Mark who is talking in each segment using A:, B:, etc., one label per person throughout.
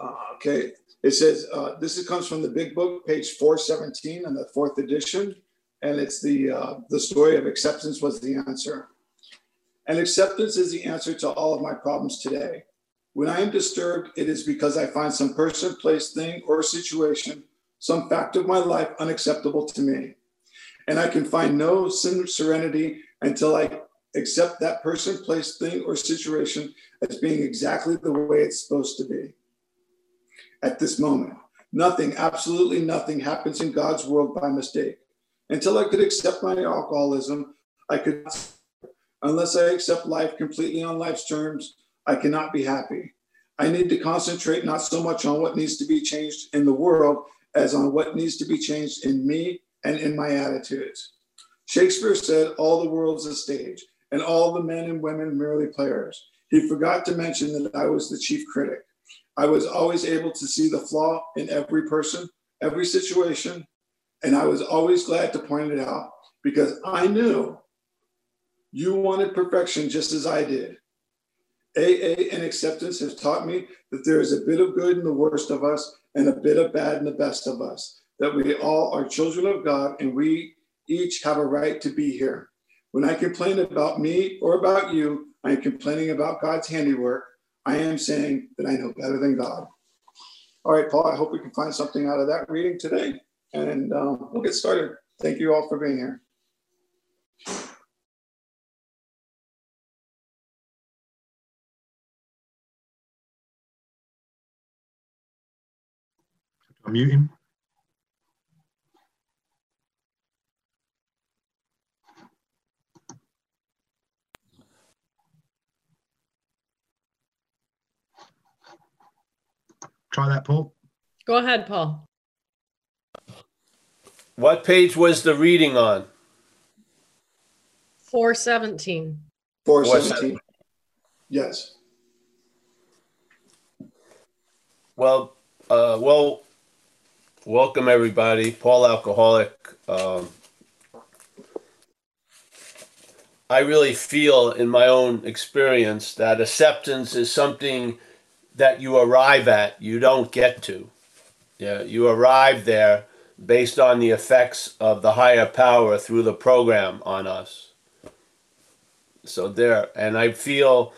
A: Uh, okay, it says uh, this is, comes from the Big Book, page 417 in the fourth edition, and it's the uh, the story of acceptance was the answer. And acceptance is the answer to all of my problems today. When I am disturbed, it is because I find some person, place, thing, or situation, some fact of my life unacceptable to me. And I can find no serenity until I accept that person, place, thing, or situation as being exactly the way it's supposed to be. At this moment, nothing, absolutely nothing happens in God's world by mistake. Until I could accept my alcoholism, I could, unless I accept life completely on life's terms, I cannot be happy. I need to concentrate not so much on what needs to be changed in the world as on what needs to be changed in me and in my attitudes. Shakespeare said, All the world's a stage, and all the men and women merely players. He forgot to mention that I was the chief critic. I was always able to see the flaw in every person, every situation, and I was always glad to point it out because I knew you wanted perfection just as I did. AA and acceptance have taught me that there is a bit of good in the worst of us and a bit of bad in the best of us, that we all are children of God and we each have a right to be here. When I complain about me or about you, I am complaining about God's handiwork. I am saying that I know better than God. All right, Paul, I hope we can find something out of that reading today, and um, we'll get started. Thank you all for being here.
B: Mute him. Try that, Paul.
C: Go ahead, Paul.
D: What page was the reading on?
C: 417.
A: 417. Yes.
D: Well, uh, well, welcome everybody. Paul Alcoholic. Um, I really feel in my own experience that acceptance is something that you arrive at, you don't get to. Yeah, you arrive there based on the effects of the higher power through the program on us. So there, and I feel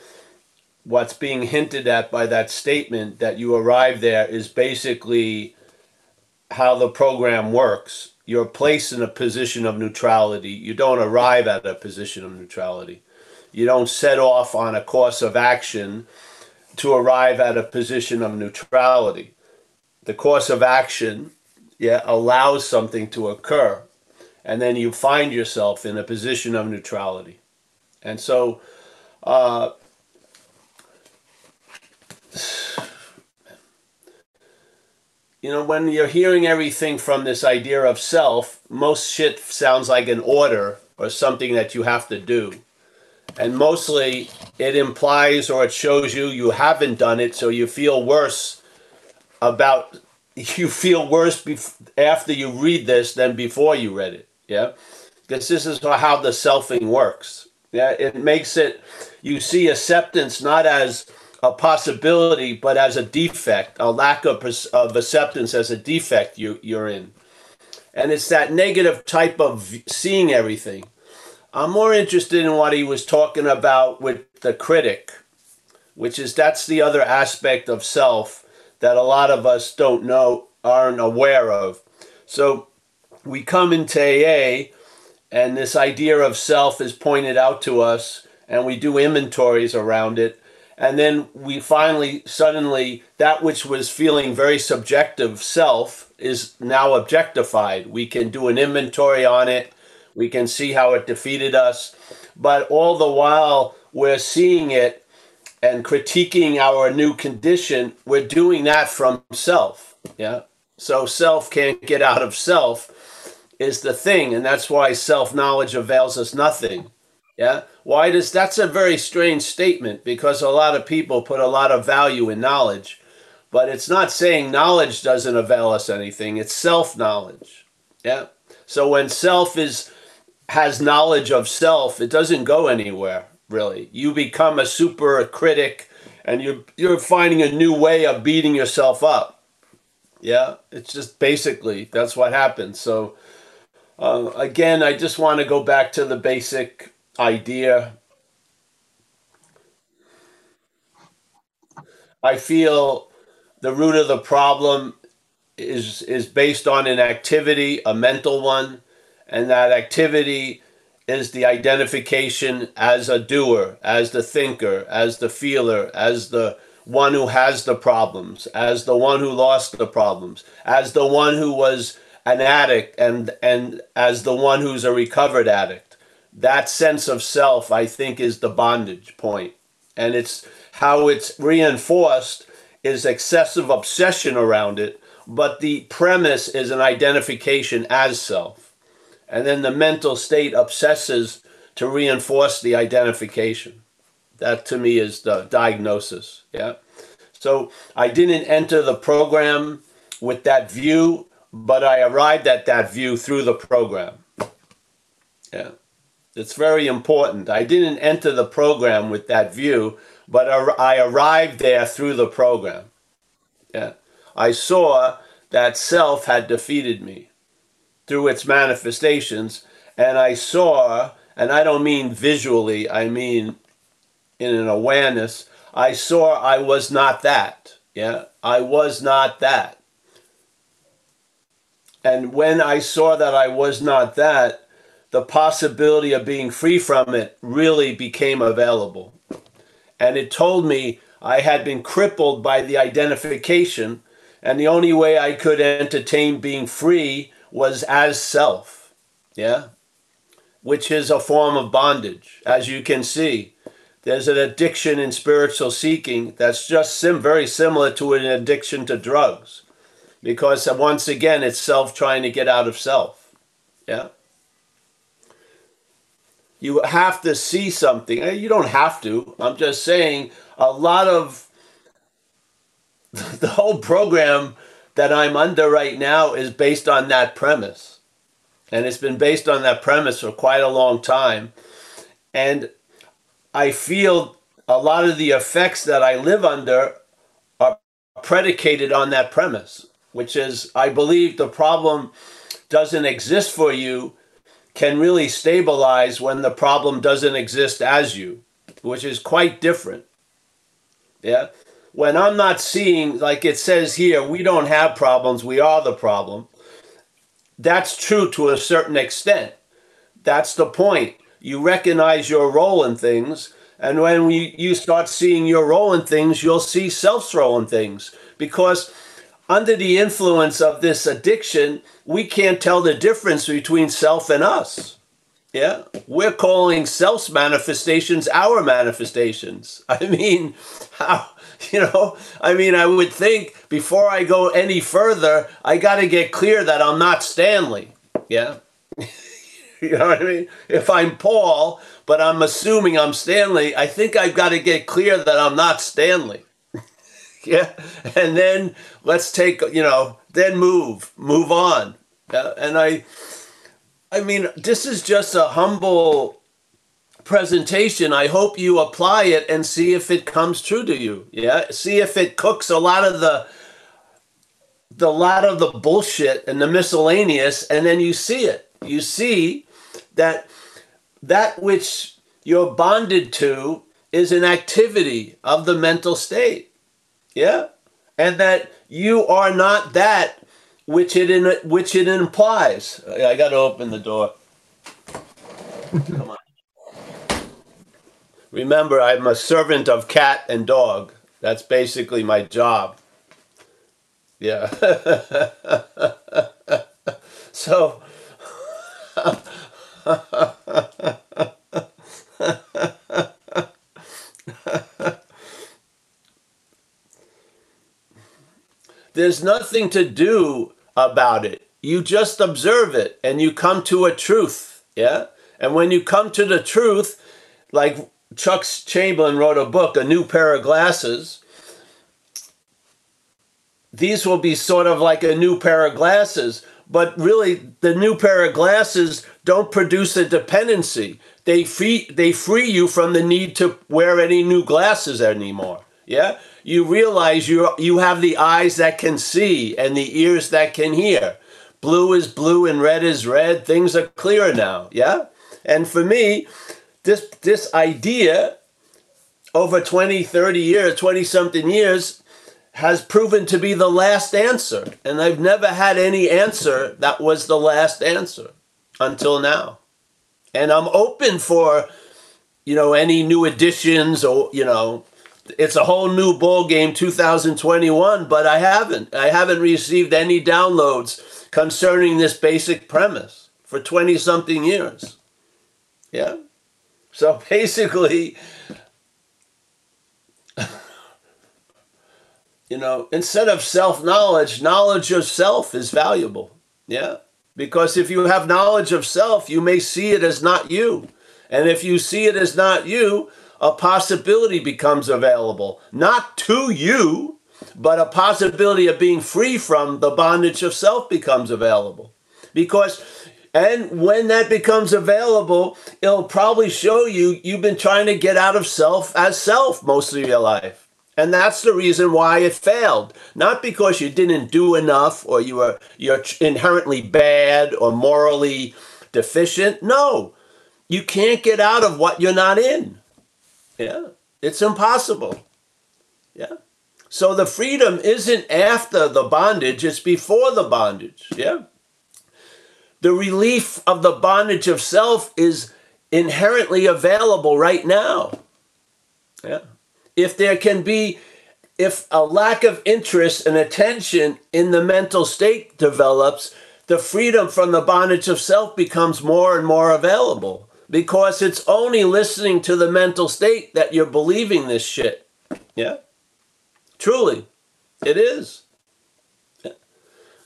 D: what's being hinted at by that statement that you arrive there is basically how the program works. You're placed in a position of neutrality. You don't arrive at a position of neutrality. You don't set off on a course of action to arrive at a position of neutrality. The course of action yeah, allows something to occur, and then you find yourself in a position of neutrality. And so, uh, you know, when you're hearing everything from this idea of self, most shit sounds like an order or something that you have to do. And mostly it implies or it shows you you haven't done it, so you feel worse about, you feel worse bef- after you read this than before you read it. Yeah. Because this is how the selfing works. Yeah. It makes it, you see acceptance not as, a possibility, but as a defect, a lack of, of acceptance as a defect you, you're in. And it's that negative type of seeing everything. I'm more interested in what he was talking about with the critic, which is that's the other aspect of self that a lot of us don't know, aren't aware of. So we come into AA, and this idea of self is pointed out to us, and we do inventories around it and then we finally suddenly that which was feeling very subjective self is now objectified we can do an inventory on it we can see how it defeated us but all the while we're seeing it and critiquing our new condition we're doing that from self yeah so self can't get out of self is the thing and that's why self knowledge avails us nothing yeah. Why does that's a very strange statement because a lot of people put a lot of value in knowledge, but it's not saying knowledge doesn't avail us anything. It's self knowledge. Yeah. So when self is has knowledge of self, it doesn't go anywhere really. You become a super critic and you're you're finding a new way of beating yourself up. Yeah, it's just basically that's what happens. So uh, again, I just want to go back to the basic idea. I feel the root of the problem is is based on an activity, a mental one, and that activity is the identification as a doer, as the thinker, as the feeler, as the one who has the problems, as the one who lost the problems, as the one who was an addict and and as the one who's a recovered addict. That sense of self I think is the bondage point. And it's how it's reinforced is excessive obsession around it, but the premise is an identification as self. And then the mental state obsesses to reinforce the identification. That to me is the diagnosis. Yeah. So I didn't enter the program with that view, but I arrived at that view through the program. Yeah. It's very important. I didn't enter the program with that view, but I arrived there through the program. Yeah. I saw that self had defeated me through its manifestations, and I saw, and I don't mean visually, I mean in an awareness, I saw I was not that. Yeah. I was not that. And when I saw that I was not that, the possibility of being free from it really became available. And it told me I had been crippled by the identification, and the only way I could entertain being free was as self. Yeah? Which is a form of bondage, as you can see. There's an addiction in spiritual seeking that's just sim- very similar to an addiction to drugs. Because uh, once again, it's self trying to get out of self. Yeah? You have to see something. You don't have to. I'm just saying a lot of the whole program that I'm under right now is based on that premise. And it's been based on that premise for quite a long time. And I feel a lot of the effects that I live under are predicated on that premise, which is I believe the problem doesn't exist for you can really stabilize when the problem doesn't exist as you, which is quite different. Yeah. When I'm not seeing, like it says here, we don't have problems, we are the problem. That's true to a certain extent. That's the point. You recognize your role in things, and when you, you start seeing your role in things, you'll see self role in things. Because under the influence of this addiction, we can't tell the difference between self and us. Yeah, we're calling self's manifestations our manifestations. I mean, how, you know, I mean, I would think before I go any further, I got to get clear that I'm not Stanley. Yeah. you know what I mean? If I'm Paul, but I'm assuming I'm Stanley, I think I've got to get clear that I'm not Stanley. yeah. And then let's take, you know, then move, move on. Uh, and I, I mean, this is just a humble presentation. I hope you apply it and see if it comes true to you. Yeah, see if it cooks a lot of the the lot of the bullshit and the miscellaneous, and then you see it. You see that that which you're bonded to is an activity of the mental state. Yeah, and that you are not that which it in, which it implies. I got to open the door. Come on. Remember, I'm a servant of cat and dog. That's basically my job. Yeah. so. There's nothing to do about it. You just observe it and you come to a truth. Yeah? And when you come to the truth, like Chuck Chamberlain wrote a book, A New Pair of Glasses. These will be sort of like a new pair of glasses, but really the new pair of glasses don't produce a dependency. They free they free you from the need to wear any new glasses anymore. Yeah? You realize you you have the eyes that can see and the ears that can hear. Blue is blue and red is red. Things are clearer now. Yeah? And for me, this this idea over 20, 30 years, 20 something years has proven to be the last answer. And I've never had any answer that was the last answer until now. And I'm open for, you know, any new additions or, you know, it's a whole new ball game 2021, but I haven't. I haven't received any downloads concerning this basic premise for 20 something years. Yeah. So basically, you know, instead of self knowledge, knowledge of self is valuable. Yeah. Because if you have knowledge of self, you may see it as not you. And if you see it as not you, a possibility becomes available, not to you, but a possibility of being free from the bondage of self becomes available. Because, and when that becomes available, it'll probably show you you've been trying to get out of self as self most of your life. And that's the reason why it failed. Not because you didn't do enough or you were you're inherently bad or morally deficient. No. You can't get out of what you're not in. Yeah. It's impossible. Yeah. So the freedom isn't after the bondage, it's before the bondage. Yeah. The relief of the bondage of self is inherently available right now. Yeah if there can be if a lack of interest and attention in the mental state develops, the freedom from the bondage of self becomes more and more available because it's only listening to the mental state that you're believing this shit. Yeah? Truly, it is.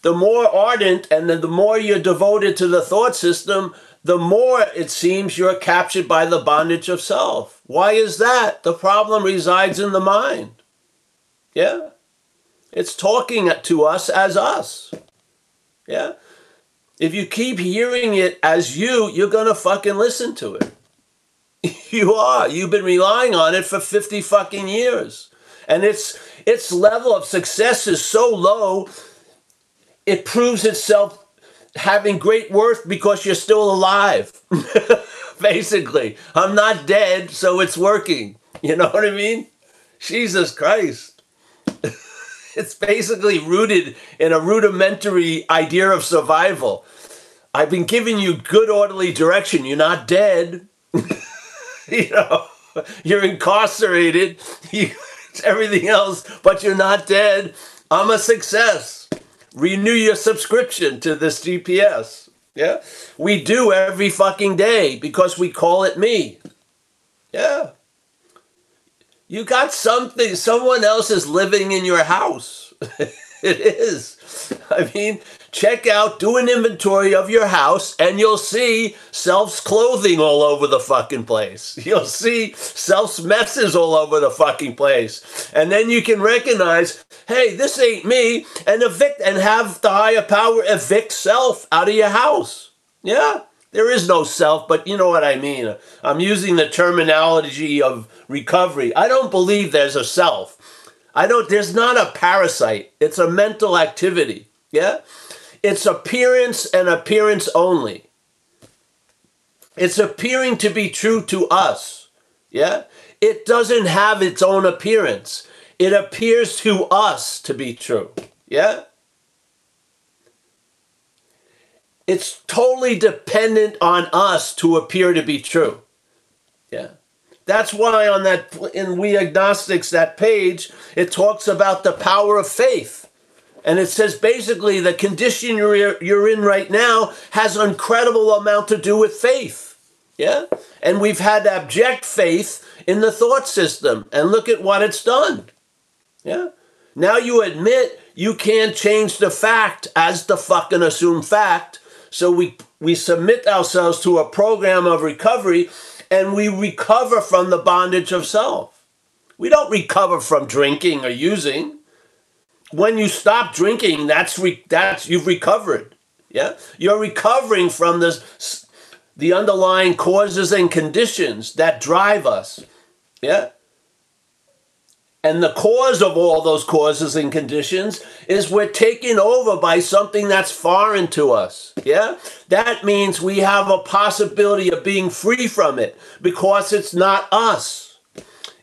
D: The more ardent and the more you're devoted to the thought system, the more it seems you're captured by the bondage of self. Why is that? The problem resides in the mind. Yeah? It's talking to us as us. Yeah? If you keep hearing it as you, you're going to fucking listen to it. you are. You've been relying on it for 50 fucking years. And its its level of success is so low, it proves itself having great worth because you're still alive. Basically, I'm not dead, so it's working. You know what I mean? Jesus Christ. It's basically rooted in a rudimentary idea of survival. I've been giving you good orderly direction. You're not dead. you know, you're incarcerated. Everything else, but you're not dead. I'm a success renew your subscription to this GPS. Yeah. We do every fucking day because we call it me. Yeah. You got something, someone else is living in your house. it is. I mean, check out, do an inventory of your house, and you'll see self's clothing all over the fucking place. You'll see self's messes all over the fucking place. And then you can recognize, hey, this ain't me, and evict and have the higher power evict self out of your house. Yeah. There is no self, but you know what I mean. I'm using the terminology of recovery. I don't believe there's a self. I don't, there's not a parasite. It's a mental activity. Yeah? It's appearance and appearance only. It's appearing to be true to us. Yeah? It doesn't have its own appearance. It appears to us to be true. Yeah? It's totally dependent on us to appear to be true. Yeah. That's why on that in We Agnostics that page it talks about the power of faith. And it says basically the condition you're, you're in right now has an incredible amount to do with faith. Yeah? And we've had abject faith in the thought system. And look at what it's done. Yeah? Now you admit you can't change the fact as the fucking assumed fact. So we, we submit ourselves to a program of recovery and we recover from the bondage of self. We don't recover from drinking or using when you stop drinking, that's re- that's you've recovered. Yeah, you're recovering from this the underlying causes and conditions that drive us. Yeah. And the cause of all those causes and conditions is we're taken over by something that's foreign to us. Yeah? That means we have a possibility of being free from it because it's not us.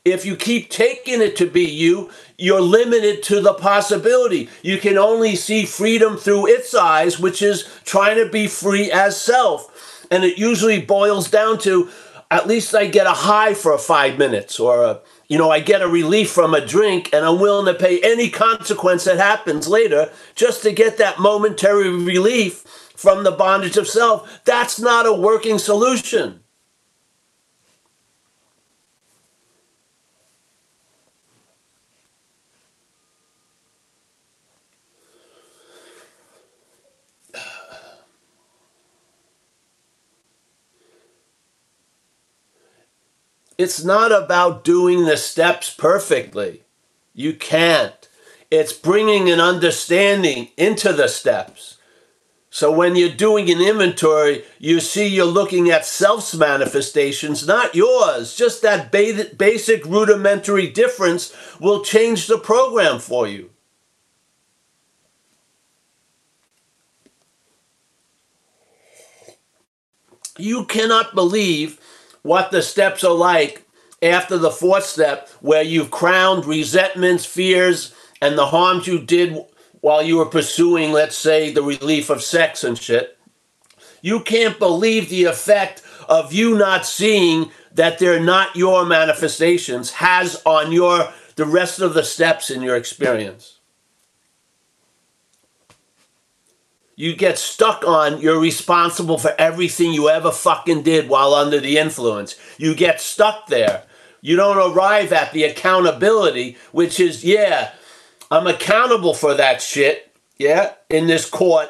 D: If you keep taking it to be you, you're limited to the possibility. You can only see freedom through its eyes, which is trying to be free as self. And it usually boils down to at least I get a high for five minutes or a you know, I get a relief from a drink and I'm willing to pay any consequence that happens later just to get that momentary relief from the bondage of self. That's not a working solution. It's not about doing the steps perfectly. You can't. It's bringing an understanding into the steps. So when you're doing an inventory, you see you're looking at self's manifestations, not yours. Just that ba- basic rudimentary difference will change the program for you. You cannot believe what the steps are like after the fourth step, where you've crowned resentments, fears, and the harms you did while you were pursuing, let's say, the relief of sex and shit. You can't believe the effect of you not seeing that they're not your manifestations has on your the rest of the steps in your experience. You get stuck on you're responsible for everything you ever fucking did while under the influence. You get stuck there. You don't arrive at the accountability, which is, yeah, I'm accountable for that shit, yeah, in this court,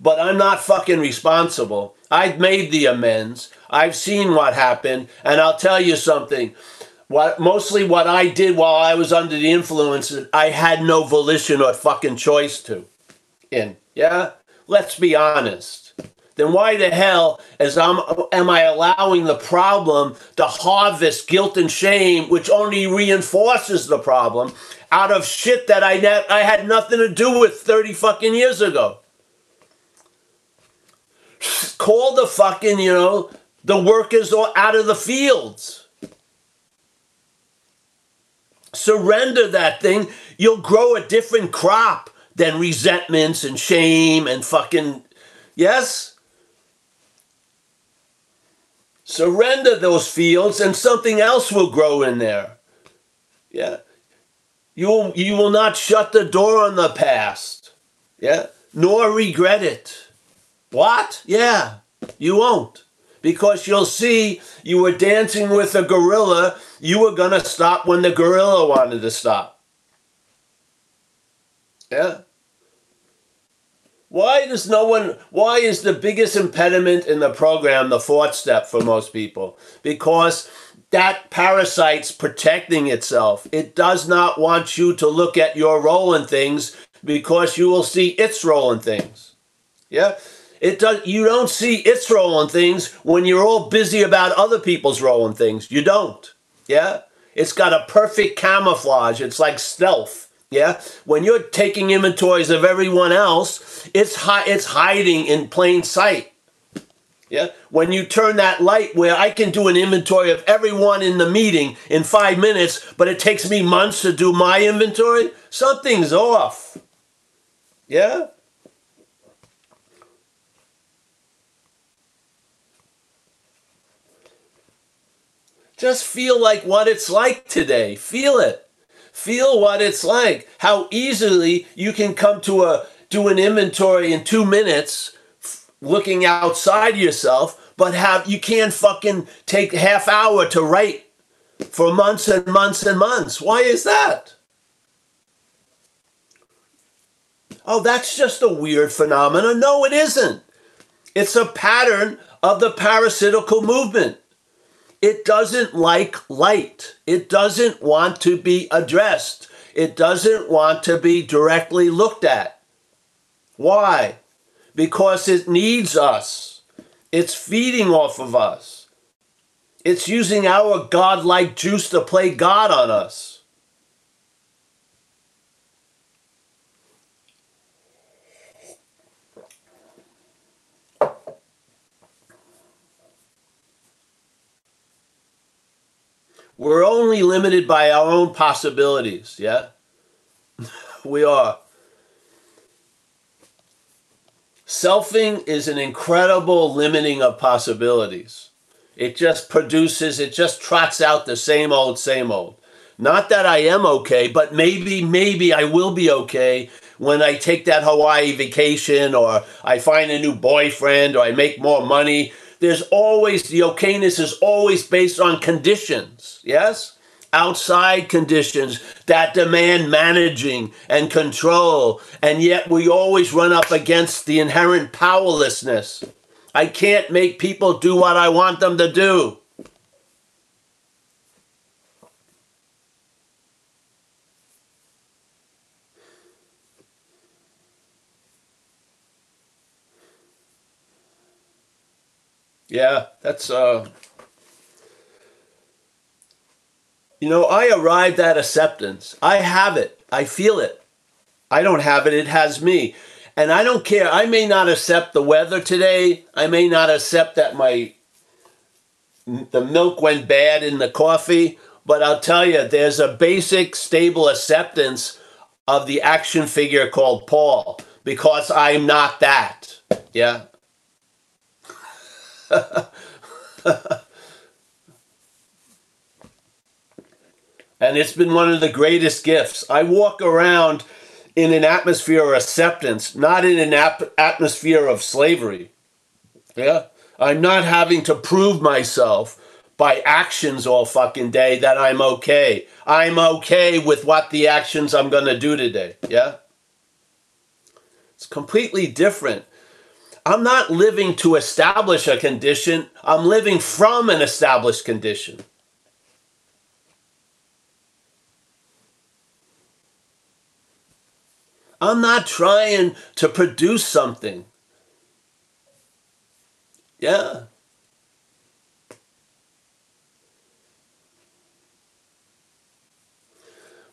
D: but I'm not fucking responsible. I've made the amends. I've seen what happened, and I'll tell you something. What mostly what I did while I was under the influence, I had no volition or fucking choice to. In yeah, let's be honest, then why the hell is I'm, am I allowing the problem to harvest guilt and shame, which only reinforces the problem, out of shit that I, ne- I had nothing to do with 30 fucking years ago? Call the fucking, you know, the workers out of the fields. Surrender that thing, you'll grow a different crop than resentments and shame and fucking. Yes? Surrender those fields and something else will grow in there. Yeah. You will, you will not shut the door on the past. Yeah. Nor regret it. What? Yeah. You won't. Because you'll see you were dancing with a gorilla. You were going to stop when the gorilla wanted to stop. Yeah. Why does no one, why is the biggest impediment in the program the fourth step for most people? Because that parasite's protecting itself. It does not want you to look at your role in things because you will see its role in things. Yeah? It does you don't see its role in things when you're all busy about other people's role in things. You don't. Yeah? It's got a perfect camouflage. It's like stealth. Yeah, when you're taking inventories of everyone else, it's hi- it's hiding in plain sight. Yeah, when you turn that light where I can do an inventory of everyone in the meeting in five minutes, but it takes me months to do my inventory, something's off. Yeah. Just feel like what it's like today. Feel it. Feel what it's like. How easily you can come to a do an inventory in two minutes, looking outside yourself, but have you can't fucking take half hour to write for months and months and months. Why is that? Oh, that's just a weird phenomenon. No, it isn't. It's a pattern of the parasitical movement. It doesn't like light. It doesn't want to be addressed. It doesn't want to be directly looked at. Why? Because it needs us. It's feeding off of us. It's using our godlike juice to play God on us. We're only limited by our own possibilities, yeah? we are. Selfing is an incredible limiting of possibilities. It just produces, it just trots out the same old, same old. Not that I am okay, but maybe, maybe I will be okay when I take that Hawaii vacation or I find a new boyfriend or I make more money. There's always, the okayness is always based on conditions, yes? Outside conditions that demand managing and control, and yet we always run up against the inherent powerlessness. I can't make people do what I want them to do. Yeah, that's uh You know, I arrived at acceptance. I have it. I feel it. I don't have it, it has me. And I don't care. I may not accept the weather today. I may not accept that my the milk went bad in the coffee, but I'll tell you there's a basic stable acceptance of the action figure called Paul because I'm not that. Yeah. and it's been one of the greatest gifts. I walk around in an atmosphere of acceptance, not in an ap- atmosphere of slavery. Yeah? I'm not having to prove myself by actions all fucking day that I'm okay. I'm okay with what the actions I'm going to do today. Yeah? It's completely different. I'm not living to establish a condition, I'm living from an established condition. I'm not trying to produce something. Yeah.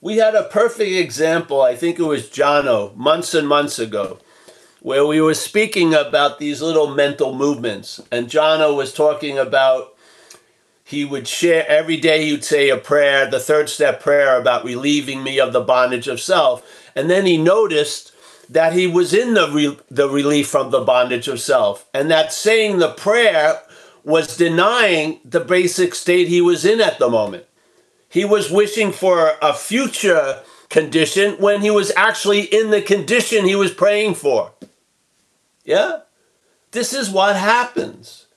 D: We had a perfect example, I think it was Jono, months and months ago, where we were speaking about these little mental movements. And Jono was talking about he would share every day he'd say a prayer, the third step prayer about relieving me of the bondage of self. And then he noticed that he was in the, re- the relief from the bondage of self. And that saying the prayer was denying the basic state he was in at the moment. He was wishing for a future condition when he was actually in the condition he was praying for. Yeah? This is what happens.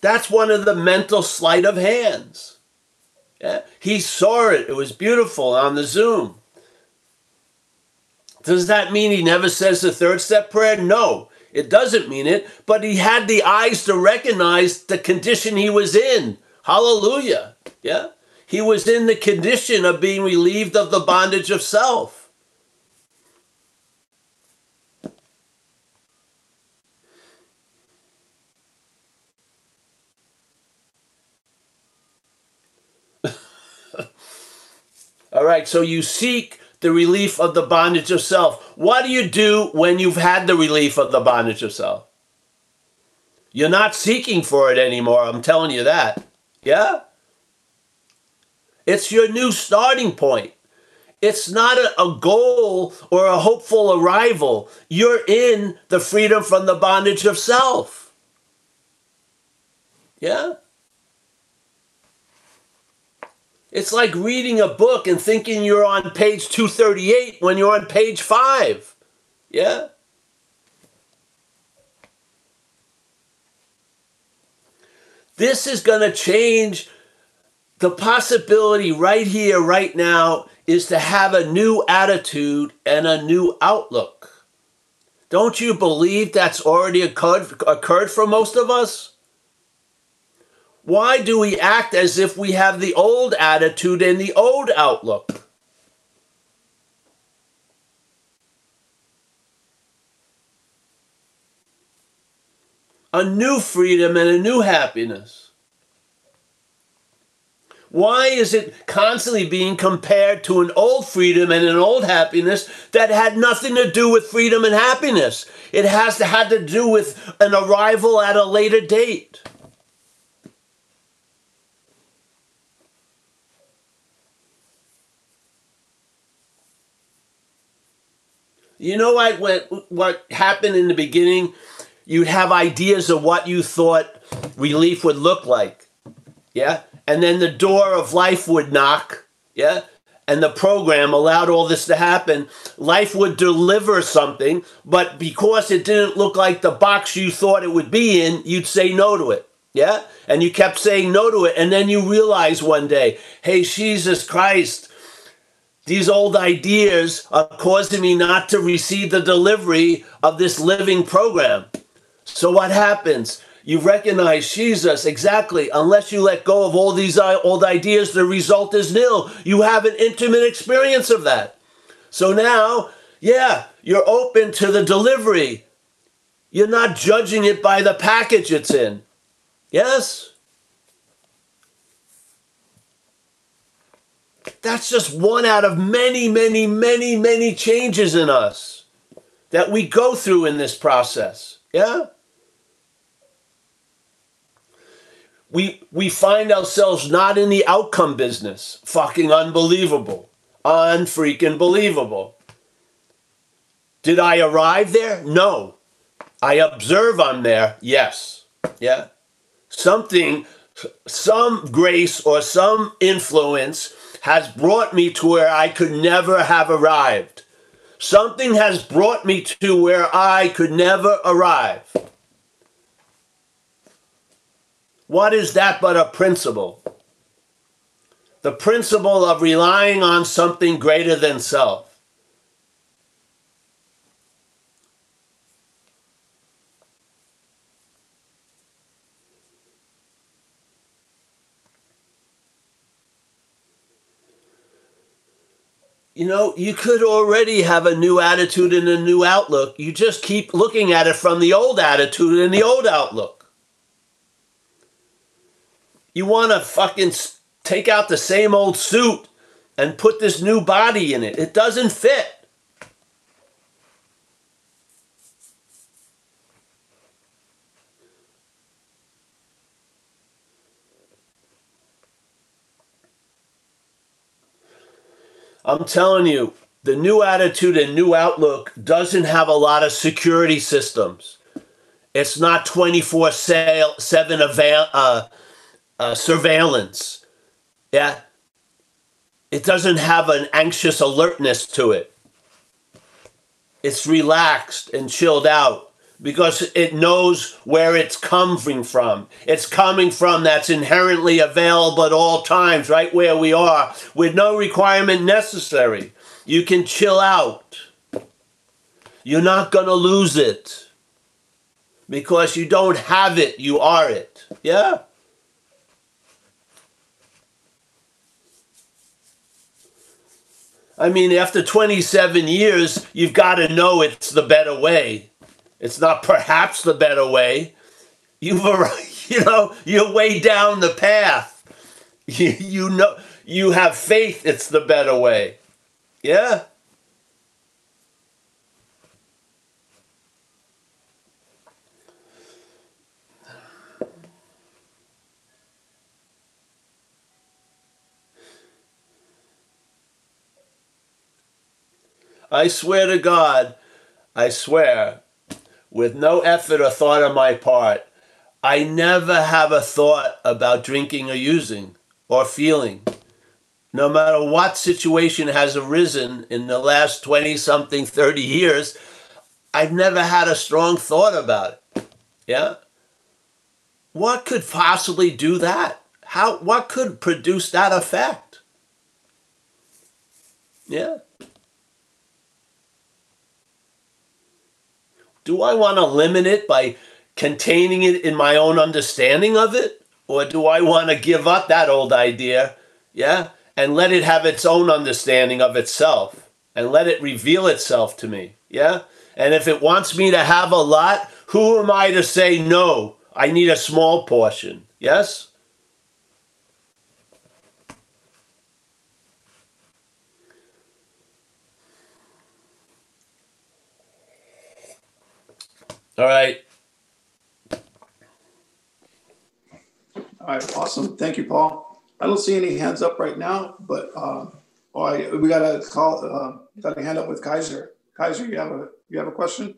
D: That's one of the mental sleight of hands. Yeah? He saw it. It was beautiful on the Zoom. Does that mean he never says the third step prayer? No, it doesn't mean it, but he had the eyes to recognize the condition he was in. Hallelujah. Yeah? He was in the condition of being relieved of the bondage of self. All right, so you seek the relief of the bondage of self. What do you do when you've had the relief of the bondage of self? You're not seeking for it anymore, I'm telling you that. Yeah? It's your new starting point. It's not a, a, goal or a hopeful arrival. You're in the freedom from the bondage of self. Yeah? It's like reading a book and thinking you're on page 238 when you're on page 5. Yeah? This is going to change the possibility right here, right now, is to have a new attitude and a new outlook. Don't you believe that's already occurred, occurred for most of us? Why do we act as if we have the old attitude and the old outlook? A new freedom and a new happiness. Why is it constantly being compared to an old freedom and an old happiness that had nothing to do with freedom and happiness? It has to had to do with an arrival at a later date. You know what, what happened in the beginning? You'd have ideas of what you thought relief would look like. Yeah? And then the door of life would knock. Yeah? And the program allowed all this to happen. Life would deliver something, but because it didn't look like the box you thought it would be in, you'd say no to it. Yeah? And you kept saying no to it. And then you realize one day, hey, Jesus Christ, these old ideas are causing me not to receive the delivery of this living program. So what happens? You recognize Jesus exactly. Unless you let go of all these uh, old ideas, the result is nil. You have an intimate experience of that. So now, yeah, you're open to the delivery. You're not judging it by the package it's in. Yes? That's just one out of many, many, many, many changes in us that we go through in this process. Yeah? We, we find ourselves not in the outcome business. Fucking unbelievable. Unfreaking believable. Did I arrive there? No. I observe I'm there. Yes. Yeah. Something, some grace or some influence has brought me to where I could never have arrived. Something has brought me to where I could never arrive. What is that but a principle? The principle of relying on something greater than self. You know, you could already have a new attitude and a new outlook. You just keep looking at it from the old attitude and the old outlook. You want to fucking take out the same old suit and put this new body in it. It doesn't fit. I'm telling you, the new attitude and new outlook doesn't have a lot of security systems. It's not 24 7 uh, uh, surveillance. Yeah. It doesn't have an anxious alertness to it. It's relaxed and chilled out because it knows where it's coming from. It's coming from that's inherently available at all times, right where we are, with no requirement necessary. You can chill out. You're not going to lose it because you don't have it, you are it. Yeah? I mean, after 27 years, you've got to know it's the better way. It's not perhaps the better way. You've arrived, you know you're way down the path. You, you know you have faith. It's the better way. Yeah. I swear to God, I swear, with no effort or thought on my part, I never have a thought about drinking or using or feeling. No matter what situation has arisen in the last 20 something, 30 years, I've never had a strong thought about it. Yeah? What could possibly do that? How what could produce that effect? Yeah. Do I want to limit it by containing it in my own understanding of it? Or do I want to give up that old idea, yeah, and let it have its own understanding of itself and let it reveal itself to me, yeah? And if it wants me to have a lot, who am I to say no? I need a small portion, yes? All right.
A: All right, awesome. Thank you, Paul. I don't see any hands up right now, but uh, oh, I, we got a call, uh, got a hand up with Kaiser. Kaiser, you have a, you have a question?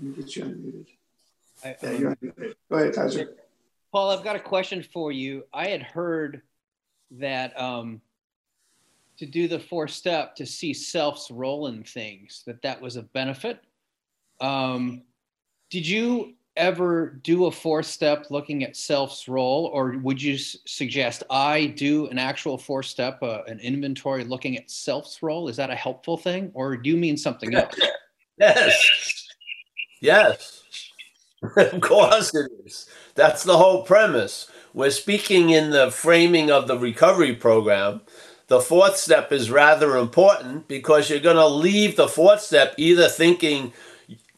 A: Let me get you unmuted.
E: I-
A: Yeah, you're unmuted. Go ahead, Kaiser.
E: Paul, I've got a question for you. I had heard that um, to do the four step to see self's role in things, that that was a benefit. Um, did you ever do a four step looking at self's role, or would you s- suggest I do an actual four step, uh, an inventory looking at self's role? Is that a helpful thing, or do you mean something else?
D: Yes. Yes. of course it is. That's the whole premise. We're speaking in the framing of the recovery program. The fourth step is rather important because you're going to leave the fourth step either thinking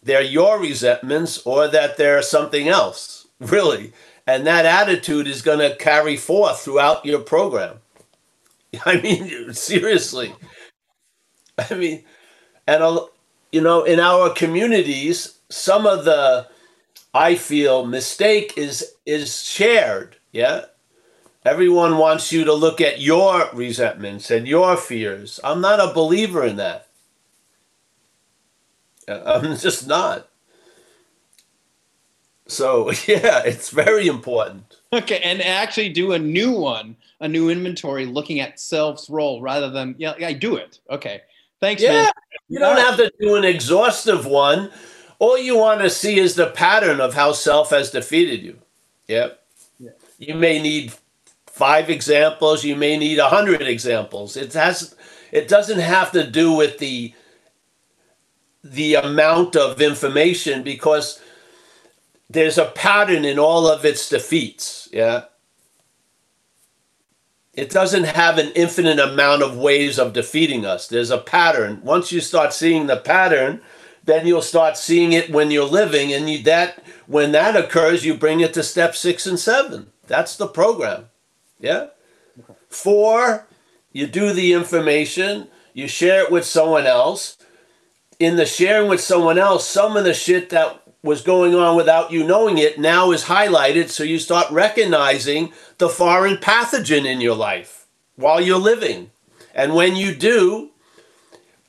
D: they're your resentments or that they're something else, really. And that attitude is going to carry forth throughout your program. I mean, seriously. I mean, and you know, in our communities, some of the I feel mistake is is shared. Yeah. Everyone wants you to look at your resentments and your fears. I'm not a believer in that. I'm just not. So, yeah, it's very important.
E: Okay, and actually do a new one, a new inventory looking at self's role rather than yeah, I do it. Okay, thanks,
D: Yeah.
E: man.
D: You don't have to do an exhaustive one. All you want to see is the pattern of how self has defeated you. Yep.
E: Yeah.
D: You may need five examples. You may need a hundred examples. It has. It doesn't have to do with the the amount of information because there's a pattern in all of its defeats. Yeah. It doesn't have an infinite amount of ways of defeating us. There's a pattern. Once you start seeing the pattern, then you'll start seeing it when you're living, and you, that when that occurs, you bring it to step six and seven. That's the program. Yeah. Four, you do the information, you share it with someone else. In the sharing with someone else, some of the shit that was going on without you knowing it now is highlighted, so you start recognizing the foreign pathogen in your life while you're living. And when you do,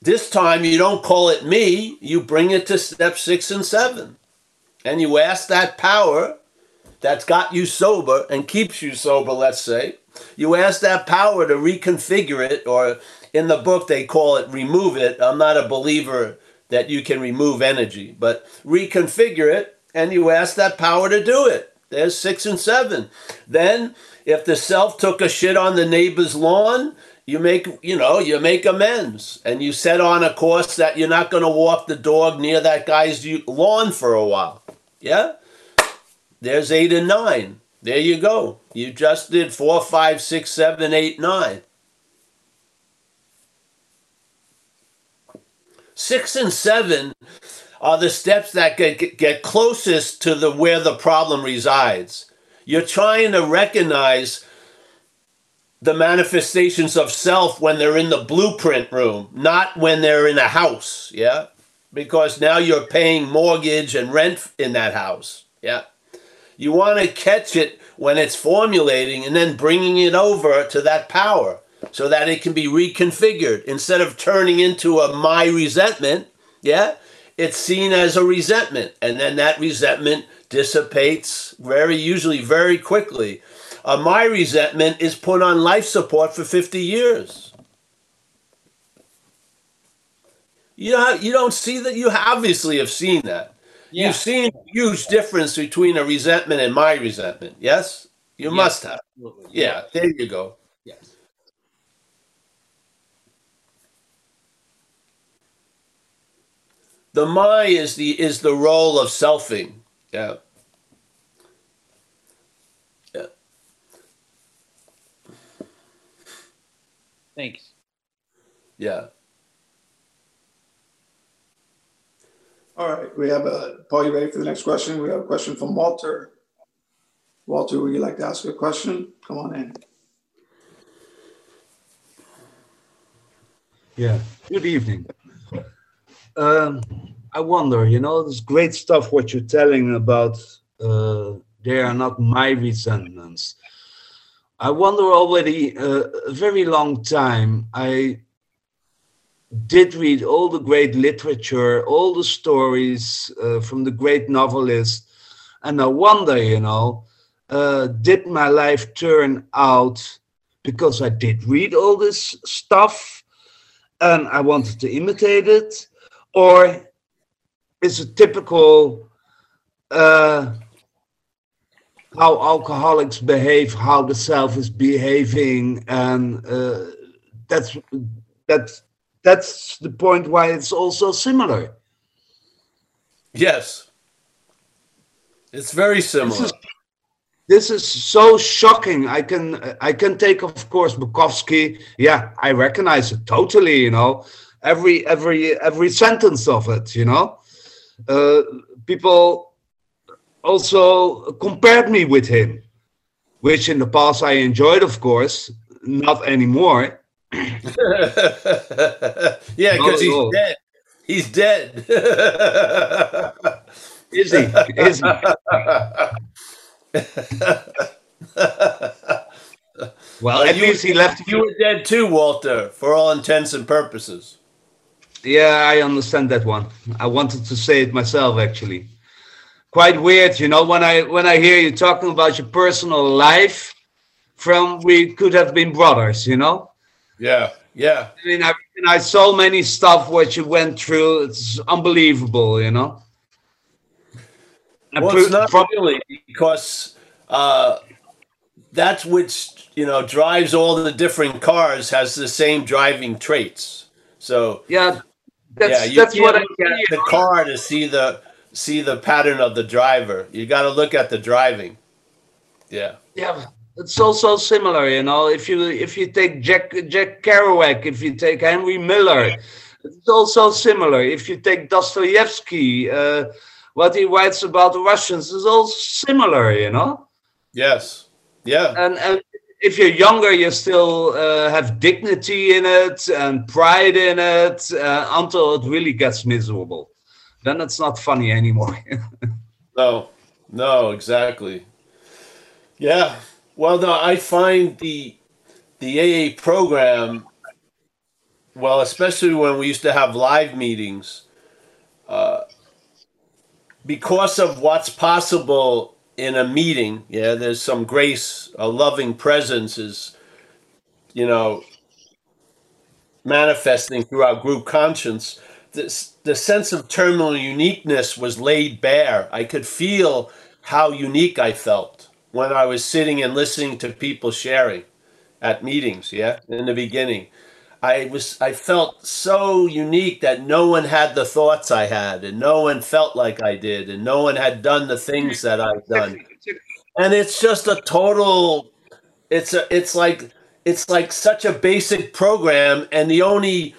D: this time you don't call it me, you bring it to step six and seven. And you ask that power that's got you sober and keeps you sober, let's say, you ask that power to reconfigure it, or in the book they call it remove it. I'm not a believer that you can remove energy, but reconfigure it, and you ask that power to do it. There's six and seven. Then, if the self took a shit on the neighbor's lawn, you make you know you make amends and you set on a course that you're not going to walk the dog near that guy's lawn for a while. Yeah, there's eight and nine. There you go. You just did four, five, six, seven, eight, nine. Six and seven are the steps that get, get closest to the where the problem resides. You're trying to recognize the manifestations of self when they're in the blueprint room, not when they're in a house, yeah? Because now you're paying mortgage and rent in that house, yeah? You want to catch it when it's formulating and then bringing it over to that power so that it can be reconfigured instead of turning into a my resentment, yeah? It's seen as a resentment and then that resentment dissipates very usually very quickly. Uh, my resentment is put on life support for 50 years. You know, you don't see that. You obviously have seen that.
E: Yeah.
D: You've seen a huge difference between a resentment and my resentment. Yes, you
E: Yes.
D: must have.
E: Absolutely.
D: Yeah, there you go. The my is the is the role of selfing. Yeah. Yeah.
E: Thanks.
D: Yeah.
A: All right, we have a, Paul, you ready for the next question? We have a question from Walter. Walter, would you like to ask a question? Come on in.
F: Yeah, good evening. Um, I wonder, you know, this great stuff what you're telling about uh, they are not my resentments. I wonder already uh, a very long time I did read all the great literature, all the stories uh, from the great novelists, and I wonder, you know, uh, did my life turn out because I did read all this stuff and I wanted to imitate it, or is a typical uh, how alcoholics behave, how the self is behaving, and uh, that's that's that's the point why it's also similar.
D: Yes. It's very similar.
F: is- This is so shocking. I can I can take of course Bukowski. Yeah, I recognize it totally. You know, every every every sentence of it. You know, uh, people also compared me with him, which in the past I enjoyed, of course, not anymore.
D: yeah, because he's
F: all.
D: dead. He's dead.
F: Is he? Is he? Well,
D: Uh,
F: at least he left.
D: you were dead too, Walter, for all intents and purposes.
F: Yeah, I understand that one. I wanted to say it myself, actually. Quite weird, you know, when I when I hear you talking about your personal life, from we could have been brothers, you know.
D: Yeah, yeah.
F: I mean, I recognize so many stuff what you went through. It's unbelievable, you know.
D: Well, it's not really because uh, that's which you know drives all the different cars has the same driving traits. So
F: yeah, that's
D: yeah, you
F: that's
D: can't
F: what I
D: look at the car to see the see the pattern of the driver. You got to look at the driving. Yeah,
F: Yeah, it's also similar, you know. If you if you take Jack Jack Kerouac, if you take Henry Miller, it's also similar. If you take Dostoevsky, uh, what he writes about the Russians is all similar, you know.
D: yes, yeah,
F: And and if you're younger, you still uh, have dignity in it and pride in it uh, until it really gets miserable. Then it's not funny anymore.
D: no, no, exactly. Yeah. Well, no, I find the the AA program, well, especially when we used to have live meetings, uh, because of what's possible in a meeting. Yeah, there's some grace, a loving presence is, you know, manifesting throughout group conscience. This, the sense of terminal uniqueness was laid bare. I could feel how unique I felt when I was sitting and listening to people sharing at meetings, yeah, in the beginning. I was I felt so unique that no one had the thoughts I had and no one felt like I did and no one had done the things that I've done. And it's just a total it's a it's like it's like such a basic program and the only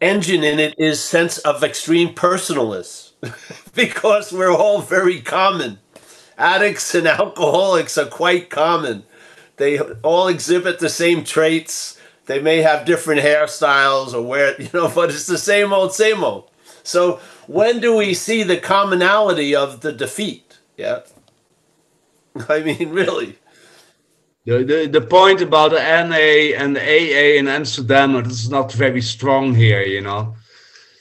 D: engine in it is sense of extreme personalness because we're all very common. Addicts and alcoholics are quite common. They all exhibit the same traits they may have different hairstyles or wear you know but it's the same old same old so when do we see the commonality of the defeat yeah i mean really
F: The, the, the point about the NA and the AA in Amsterdam is not very strong here, you know.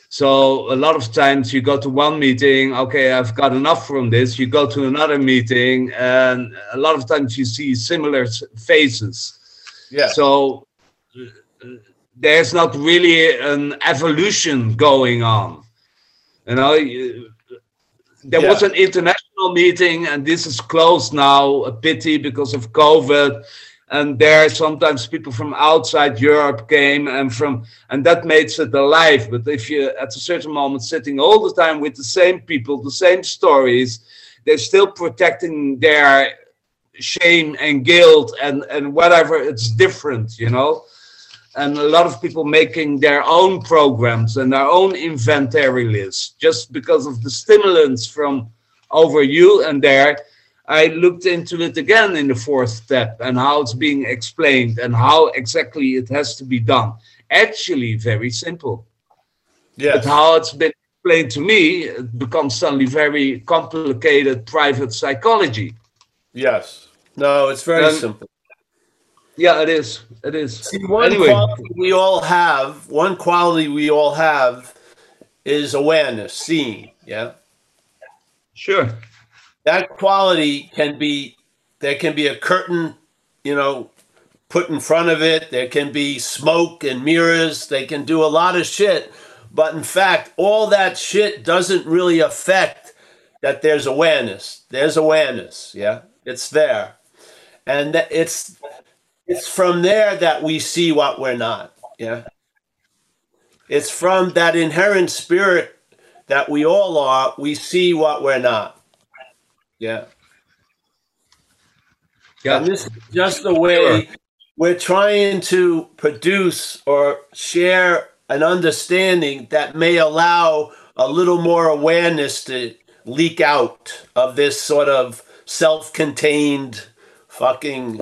F: So a lot of times you go to one meeting, okay, I've got enough from this. You go to another meeting, and a lot of times you see similar faces.
D: yeah
F: So there's not really an evolution going on. You know, you- there was an international meeting, and this is closed now. A pity because of COVID. And there, sometimes people from outside Europe came, and from and that makes it alive. But if you at a certain moment sitting all the time with the same people, the same stories, they're still protecting their shame and guilt and and whatever. It's different, you know and a lot of people making their own programs and their own inventory lists just because of the stimulants from over you and there. I looked into it again in the fourth step and how it's being explained and how exactly it has to be done. Actually very simple.
D: Yeah
F: but how it's been explained to me it becomes suddenly very complicated private psychology.
D: Yes. No, it's very
F: Um,
D: simple.
F: Yeah, it is. It is.
D: See, one
F: Anyway.
D: quality we all have, one quality we all have is awareness, seeing. Yeah.
F: Sure.
D: That quality can be, there can be a curtain, you know, put in front of it. There can be smoke and mirrors. They can do a lot of shit. But in fact, all that shit doesn't really affect that there's awareness. There's awareness. Yeah. It's there. And it's, it's from there that we see what we're not. Yeah. It's from that inherent spirit that we all are, we see what we're not. Yeah.
F: Yeah.
D: And this is just the way we're trying to produce or share an understanding that may allow a little more awareness to leak out of this sort of self contained fucking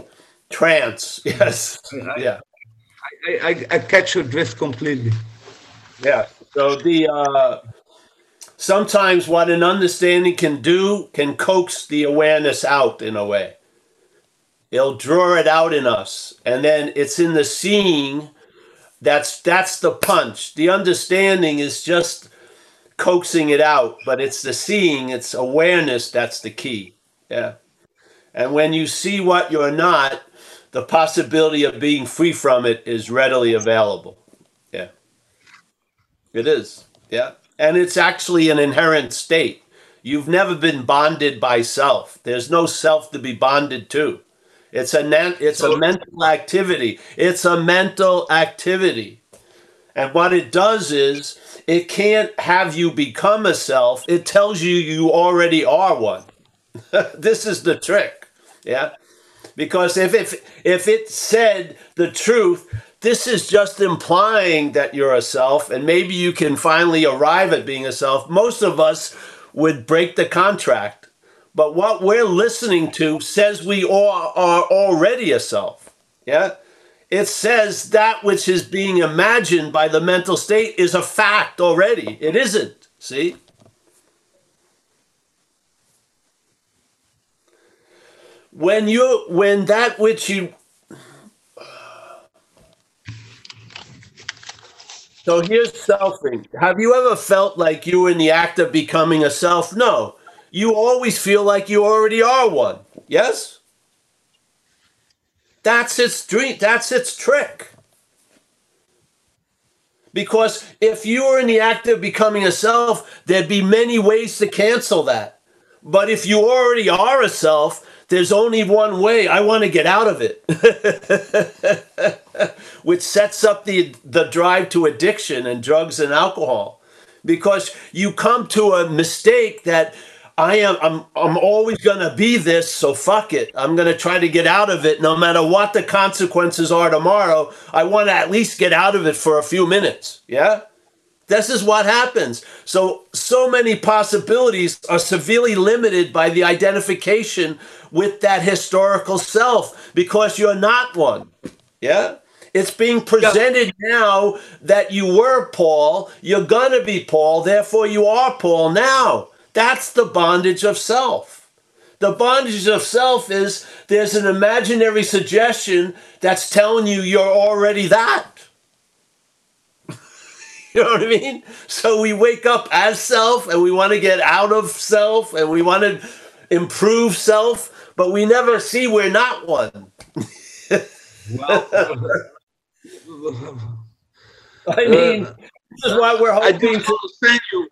D: trance. Yes. Yeah.
F: I, I, I catch your drift completely.
D: Yeah. So the uh sometimes what an understanding can do can coax the awareness out in a way. It'll draw it out in us. And then it's in the seeing that's that's the punch. The understanding is just coaxing it out, but it's the seeing, it's awareness that's the key. Yeah. And when you see what you're not, the possibility of being free from it is readily available. Yeah. It is. Yeah. And it's actually an inherent state. You've never been bonded by self. There's no self to be bonded to. It's a nan- it's a mental activity. It's a mental activity. And what it does is it can't have you become a self. It tells you you already are one. this is the trick. Yeah. Because if if if it said the truth, this is just implying that you're a self and maybe you can finally arrive at being a self. Most of us would break the contract. But what we're listening to says we all are already a self. Yeah? It says that which is being imagined by the mental state is a fact already. It isn't. See? When you when that which you So here's selfing. Have you ever felt like you were in the act of becoming a self? No. You always feel like you already are one. Yes? That's its dream. That's its trick. Because if you were in the act of becoming a self, there'd be many ways to cancel that. But if you already are a self, there's only one way. I want to get out of it. Which sets up the, the drive to addiction and drugs and alcohol. Because you come to a mistake that I am I'm I'm always gonna be this, so fuck it. I'm gonna try to get out of it no matter what the consequences are tomorrow. I want to at least get out of it for a few minutes. Yeah? This is what happens. So so many possibilities are severely limited by the identification with that historical self because you're not one. Yeah? It's being presented now that you were Paul, you're gonna be Paul, therefore you are Paul now. That's the bondage of self. The bondage of self is there's an imaginary suggestion that's telling you you're already that. you know what I mean? So we wake up as self and we want to get out of self and we want to improve self, but we never see we're not one. Well, I mean, this is what we're hoping to
F: you.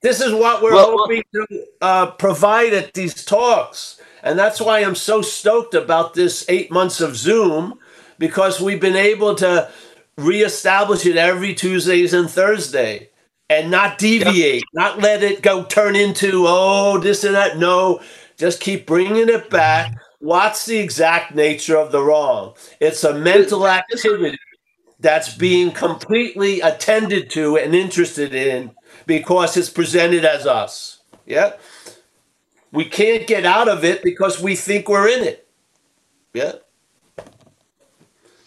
D: this is what we're
F: Well, well-
D: hoping to uh, provide at these talks. And that's why I'm so stoked about this eight months of Zoom because we've been able to reestablish it every Tuesdays and Thursday and not deviate, not let it go turn into, oh, this and that. No, just keep bringing it back. What's the exact nature of the wrong? It's a mental activity that's being completely attended to and interested in because it's presented as us. Yeah. We can't get out of it because we think we're in it. Yeah.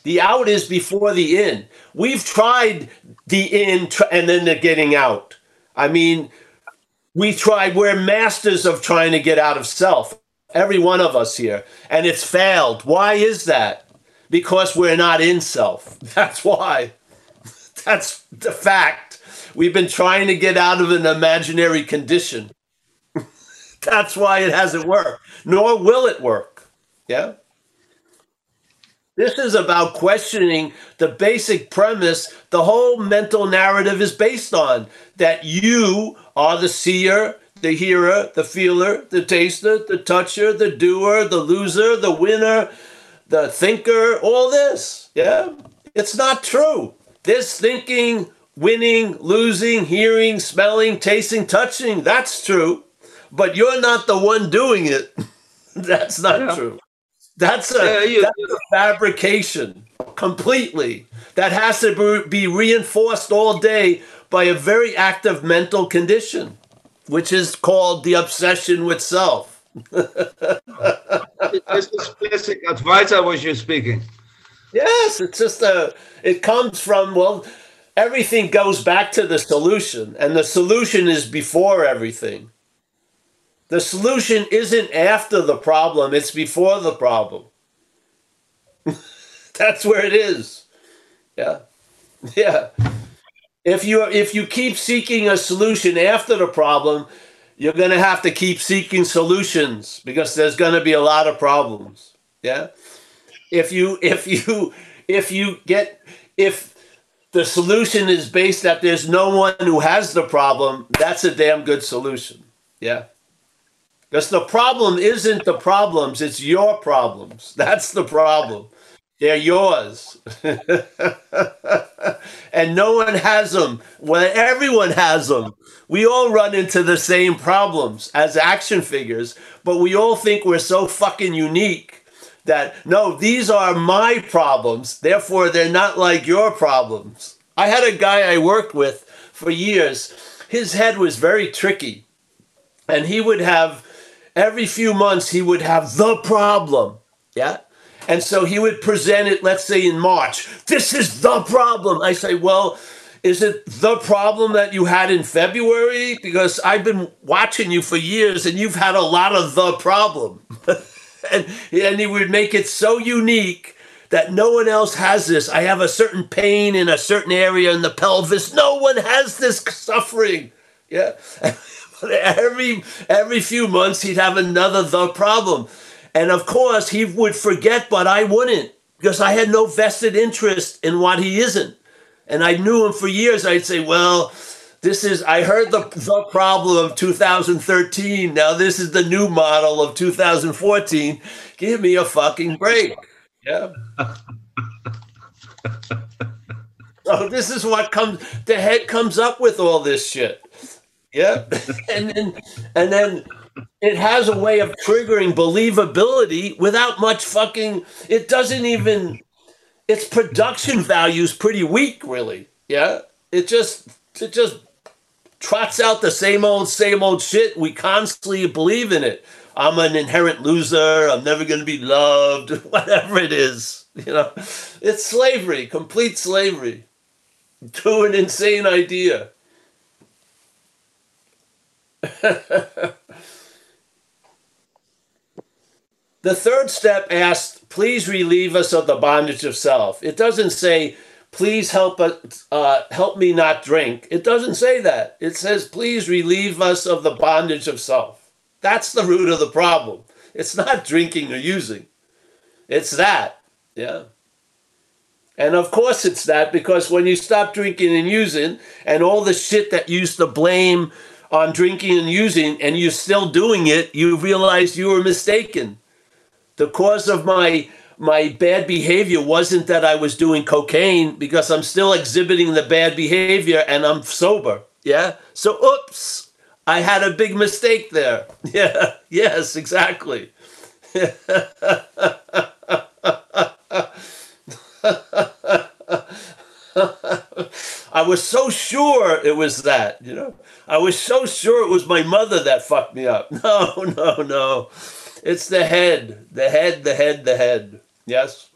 D: The out is before the in. We've tried the in and then the getting out. I mean, we tried, we're masters of trying to get out of self, every one of us here, and it's failed. Why is that? because we're not in self. That's why. That's the fact. We've been trying to get out of an imaginary condition. That's why it hasn't worked, nor will it work. Yeah. This is about questioning the basic premise the whole mental narrative is based on that you are the seer, the hearer, the feeler, the taster, the toucher, the doer, the loser, the winner, the thinker, all this. Yeah. It's not true. This thinking, winning, losing, hearing, smelling, tasting, touching, that's true. But you're not the one doing it. that's not
F: Yeah.
D: true. That's a,
F: Yeah,
D: that's a fabrication completely. That has to be- be reinforced all day by a very active mental condition, which is called the obsession with self.
F: This is classic Advaita was you speaking.
D: Yes, it's just a. It comes from well, everything goes back to the solution, and the solution is before everything. The solution isn't after the problem; it's before the problem. That's where it is. Yeah, yeah. If you if you keep seeking a solution after the problem, you're going to have to keep seeking solutions because there's going to be a lot of problems. Yeah if you if you if you get if the solution is based that there's no one who has the problem that's a damn good solution yeah because the problem isn't the problems it's your problems that's the problem they're yours and no one has them well everyone has them we all run into the same problems as action figures but we all think we're so fucking unique that no, these are my problems, therefore they're not like your problems. I had a guy I worked with for years. His head was very tricky. And he would have every few months he would have the problem. Yeah? And so he would present it, let's say in March. This is the problem. I say, well, is it the problem that you had in February? Because I've been watching you for years and you've had a lot of the problem. and, and he would make it so unique that no one else has this. I have a certain pain in a certain area in the pelvis. No one has this suffering. Yeah. every every few months he'd have another the problem. And of course he would forget, but I wouldn't, because I had no vested interest in what he isn't. And I knew him for years. I'd say, well, this is I heard the the problem of 2013. Now this is the new model of 2014. Give me a fucking break. Yeah. so this is what comes the head comes up with all this shit. Yeah. and then and then it has a way of triggering believability without much fucking it doesn't even its production value is pretty weak really. Yeah. It just it just trots out the same old, same old shit. We constantly believe in it. I'm an inherent loser. I'm never going to be loved. Whatever it is, you know, it's slavery, complete slavery to an insane idea. the third step asks, please relieve us of the bondage of self. It doesn't say, please help us, uh, help me not drink. It doesn't say that. It says, please relieve us of the bondage of self. That's the root of the problem. It's not drinking or using. It's that. Yeah. And of course it's that because when you stop drinking and using and all the shit that used to blame on drinking and using and you're still doing it, you realize you were mistaken. The cause of my my bad behavior wasn't that I was doing cocaine because I'm still exhibiting the bad behavior and I'm sober. Yeah. So, oops, I had a big mistake there. Yeah. Yes, exactly. I was so sure it was that, you know. I was so sure it was my mother that fucked me up. No, no, no. It's the head, the head, the head, the head. Yes.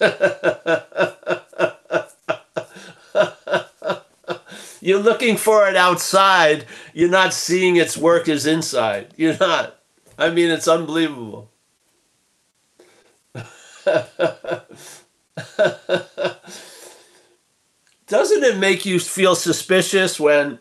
D: You're looking for it outside. You're not seeing its work is inside. You're not. I mean, it's unbelievable. Doesn't it make you feel suspicious when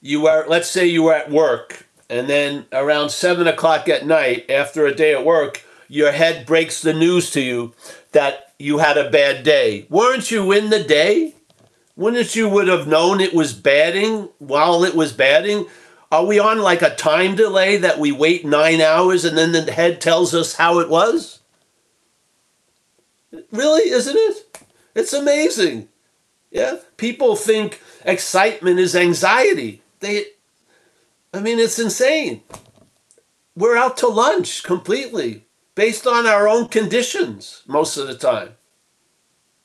D: you are, let's say you were at work, and then around seven o'clock at night, after a day at work, your head breaks the news to you that you had a bad day. Weren't you in the day? Wouldn't you would have known it was badding while it was badding? Are we on like a time delay that we wait nine hours and then the head tells us how it was? Really, isn't it? It's amazing. Yeah, people think excitement is anxiety. They, I mean, it's insane. We're out to lunch completely based on our own conditions most of the time.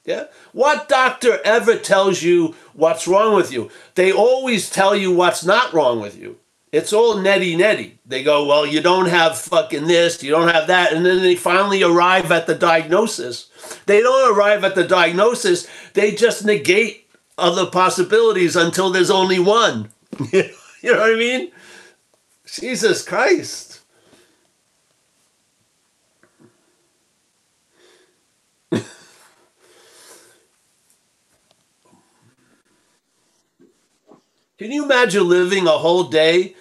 D: Yeah. What doctor ever tells you what's wrong with you? They always tell you what's not wrong with you. It's all neti neti. They go, well, you don't have fucking this, you don't have that. And then they finally arrive at the diagnosis. They don't arrive at the diagnosis, they just negate other possibilities until there's only one. you know what I mean? Jesus Christ. Can you imagine living a whole day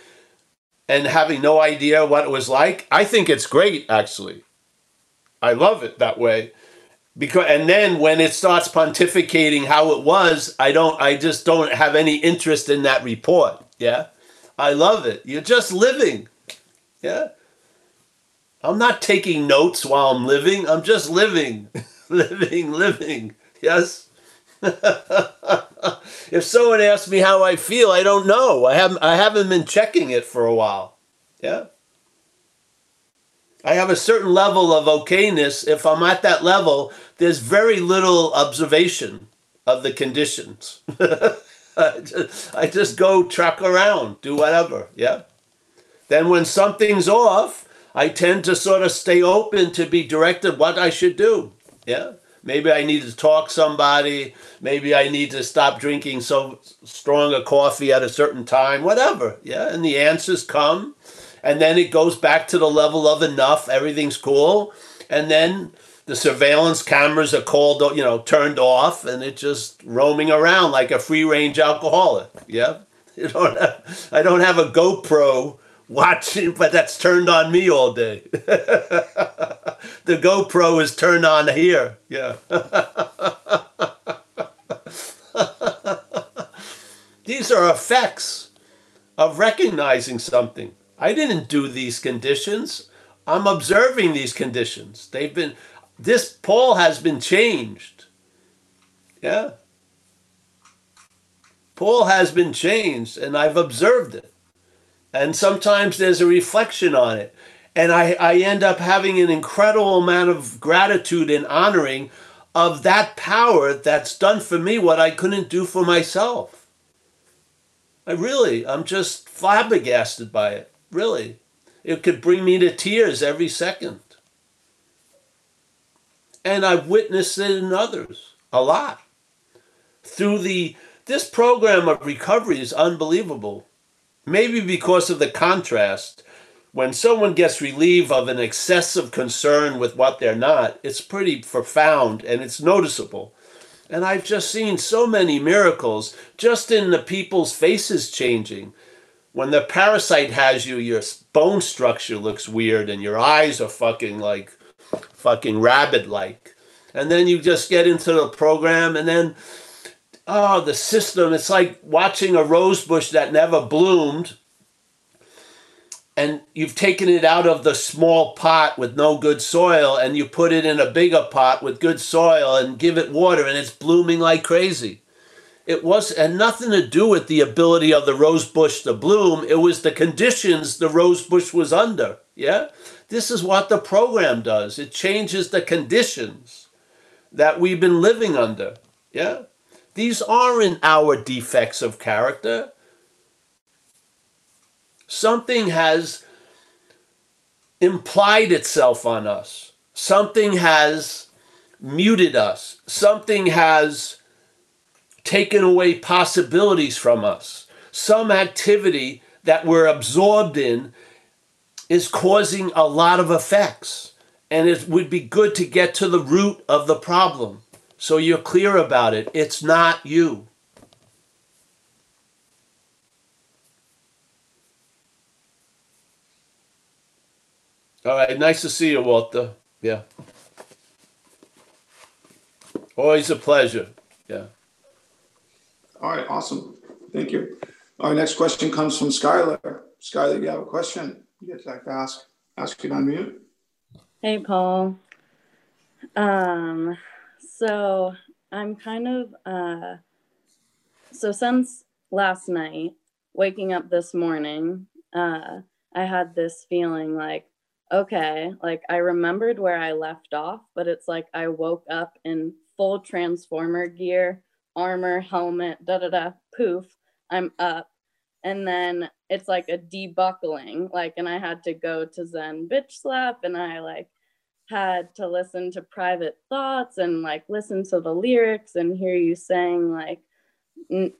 D: and having no idea what it was like? I think it's great, actually. I love it that way. Because and then when it starts pontificating how it was, I don't I just don't have any interest in that report. Yeah. I love it. You're just living. Yeah. I'm not taking notes while I'm living. I'm just living. living, living. Yes. if someone asks me how I feel, I don't know. I haven't I haven't been checking it for a while. Yeah. I have a certain level of okayness. If I'm at that level, there's very little observation of the conditions. I, just, I just go truck around, do whatever. Yeah. Then when something's off, I tend to sort of stay open to be directed what I should do. Yeah. Maybe I need to talk somebody. Maybe I need to stop drinking so strong a coffee at a certain time. Whatever. Yeah. And the answers come, and then it goes back to the level of enough. Everything's cool, and then the surveillance cameras are called, you know, turned off, and it's just roaming around like a free range alcoholic. Yeah. You don't. Have, I don't have a GoPro watching, but that's turned on me all day. the GoPro is turned on here. Yeah. these are effects of recognizing something. I didn't do these conditions. I'm observing these conditions. They've been, this Paul has been changed. Yeah. Paul has been changed, and I've observed it and sometimes there's a reflection on it and I, I end up having an incredible amount of gratitude and honoring of that power that's done for me what I couldn't do for myself. I really, I'm just flabbergasted by it. Really. It could bring me to tears every second. And I've witnessed it in others a lot. Through the this program of recovery is unbelievable maybe because of the contrast. When someone gets relief of an excessive concern with what they're not, it's pretty profound and it's noticeable. And I've just seen so many miracles just in the people's faces changing. When the parasite has you, your bone structure looks weird and your eyes are fucking like fucking rabbit like. And then you just get into the program and then oh, the system, it's like watching a rose bush that never bloomed and you've taken it out of the small pot with no good soil and you put it in a bigger pot with good soil and give it water and it's blooming like crazy. It was and nothing to do with the ability of the rose bush to bloom. It was the conditions the rose bush was under. Yeah? This is what the program does. It changes the conditions that we've been living under. Yeah? These aren't our defects of character. Something has implied itself on us. Something has muted us. Something has taken away possibilities from us. Some activity that we're absorbed in is causing a lot of effects. and it would be good to get to the root of the problem so you're clear about it. It's not you. All right, nice to see you, Walter. Yeah. Always a pleasure. Yeah.
A: All right, awesome. Thank you. Our next question comes from Skylar. Skylar, you have a question you'd like to ask? Ask it on mute.
G: Hey, Paul. Um, so I'm kind of uh, so since last night, waking up this morning, uh, I had this feeling like, okay, like I remembered where I left off, but it's like I woke up in full transformer gear, armor, helmet, da da da, poof, I'm up. And then it's like a debuckling, like, and I had to go to Zen bitch slap and I like had to listen to private thoughts and like listen to the lyrics and hear you saying like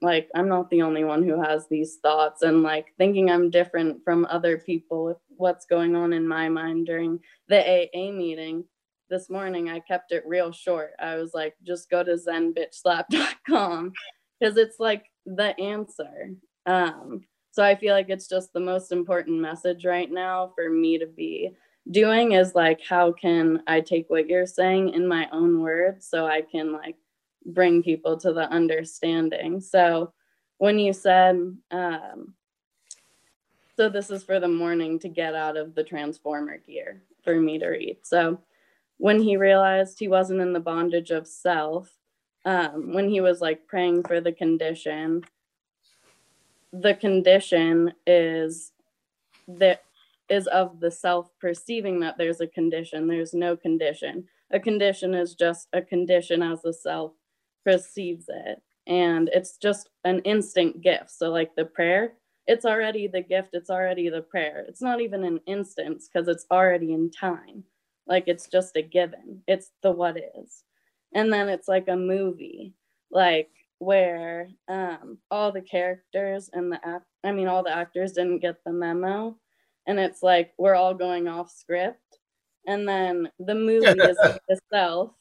G: like i'm not the only one who has these thoughts and like thinking i'm different from other people with what's going on in my mind during the aa meeting. This morning i kept it real short. I was like just go to zenbitchslap.com because it's like the answer. Um so i feel like it's just the most important message right now for me to be doing is like how can i take what you're saying in my own words so i can like bring people to the understanding? So when you said um so this is for the morning to get out of the transformer gear for me to read. So when he realized he wasn't in the bondage of self um when he was like praying for the condition the condition is that is of the self perceiving that there's a condition. There's no condition. A condition is just a condition as the self perceives it. And it's just an instant gift. So, like the prayer, it's already the gift, it's already the prayer. It's not even an instance because it's already in time. Like it's just a given, it's the what is. And then it's like a movie, like where um, all the characters and the act, I mean, all the actors didn't get the memo and it's like we're all going off script. And then the movie is the self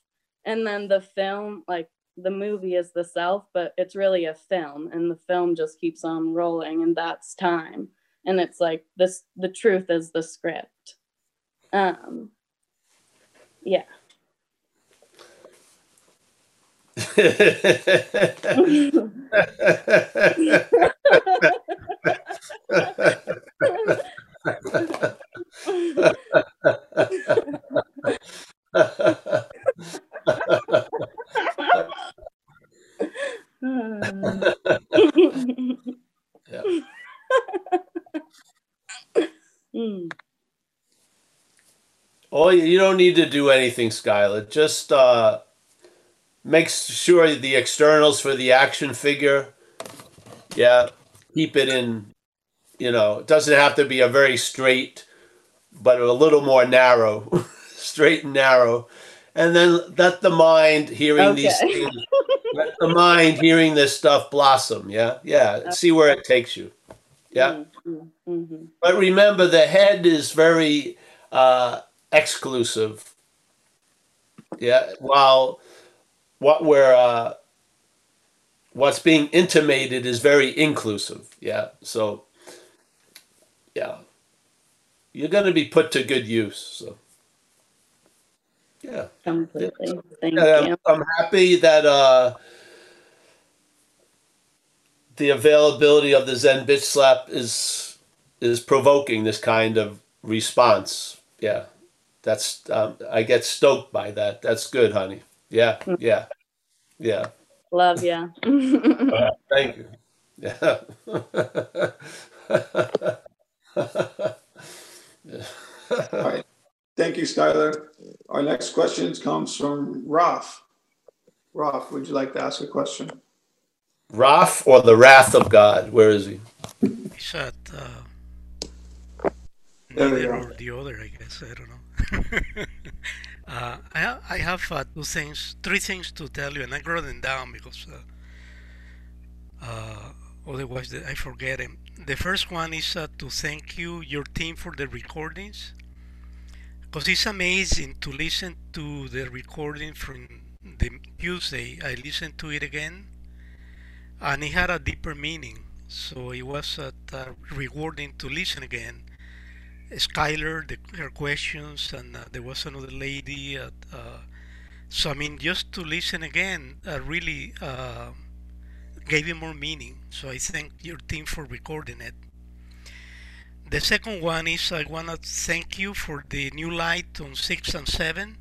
G: and then the film like the movie is the self but it's really a film and the film just keeps on rolling and that's time. And it's like this the truth is the script. Um yeah
D: Oh, you you don't need to do anything, Skylar. Just uh, make sure the externals for the action figure. Yeah, keep it in. You know, it doesn't have to be a very straight, but a little more narrow, straight and narrow, and then let the mind hearing these things. Let the mind hearing this stuff blossom. Yeah, yeah. See where it takes you. Yeah.
G: Mm, mm, mhm.
D: But remember, the head is very uh, exclusive. Yeah, while what we're uh, what's being intimated is very inclusive. Yeah, so yeah, you're going to be put to good use. So yeah,
G: completely thank
D: And I'm,
G: you
D: I'm happy that uh, the availability of the Zen bitch slap is is provoking this kind of response. Yeah, that's um, I get stoked by that. That's good, honey. Yeah, yeah, yeah.
G: love ya
D: Thank you. Yeah.
A: All right. Thank you, Skylar. Our next question comes from Raf. Raf, would you like to ask a question?
D: Wrath or the wrath of God? Where is he?
H: It's at uh, neither or the other, I guess. I don't know. uh, I, ha- I have uh, two things, three things to tell you, and I wrote them down because uh, uh, otherwise I forget them. The first one is uh, to thank you, your team, for the recordings. because it's amazing to listen to the recording from the Tuesday. I listened to it again, and it had a deeper meaning. So it was uh, rewarding to listen again. Skylar, the, her questions, and uh, there was another lady. Uh, uh, so I mean, just to listen again uh, really uh, gave it more meaning. So I thank your team for recording it. The second one is I want to thank you for the new light on six and seven.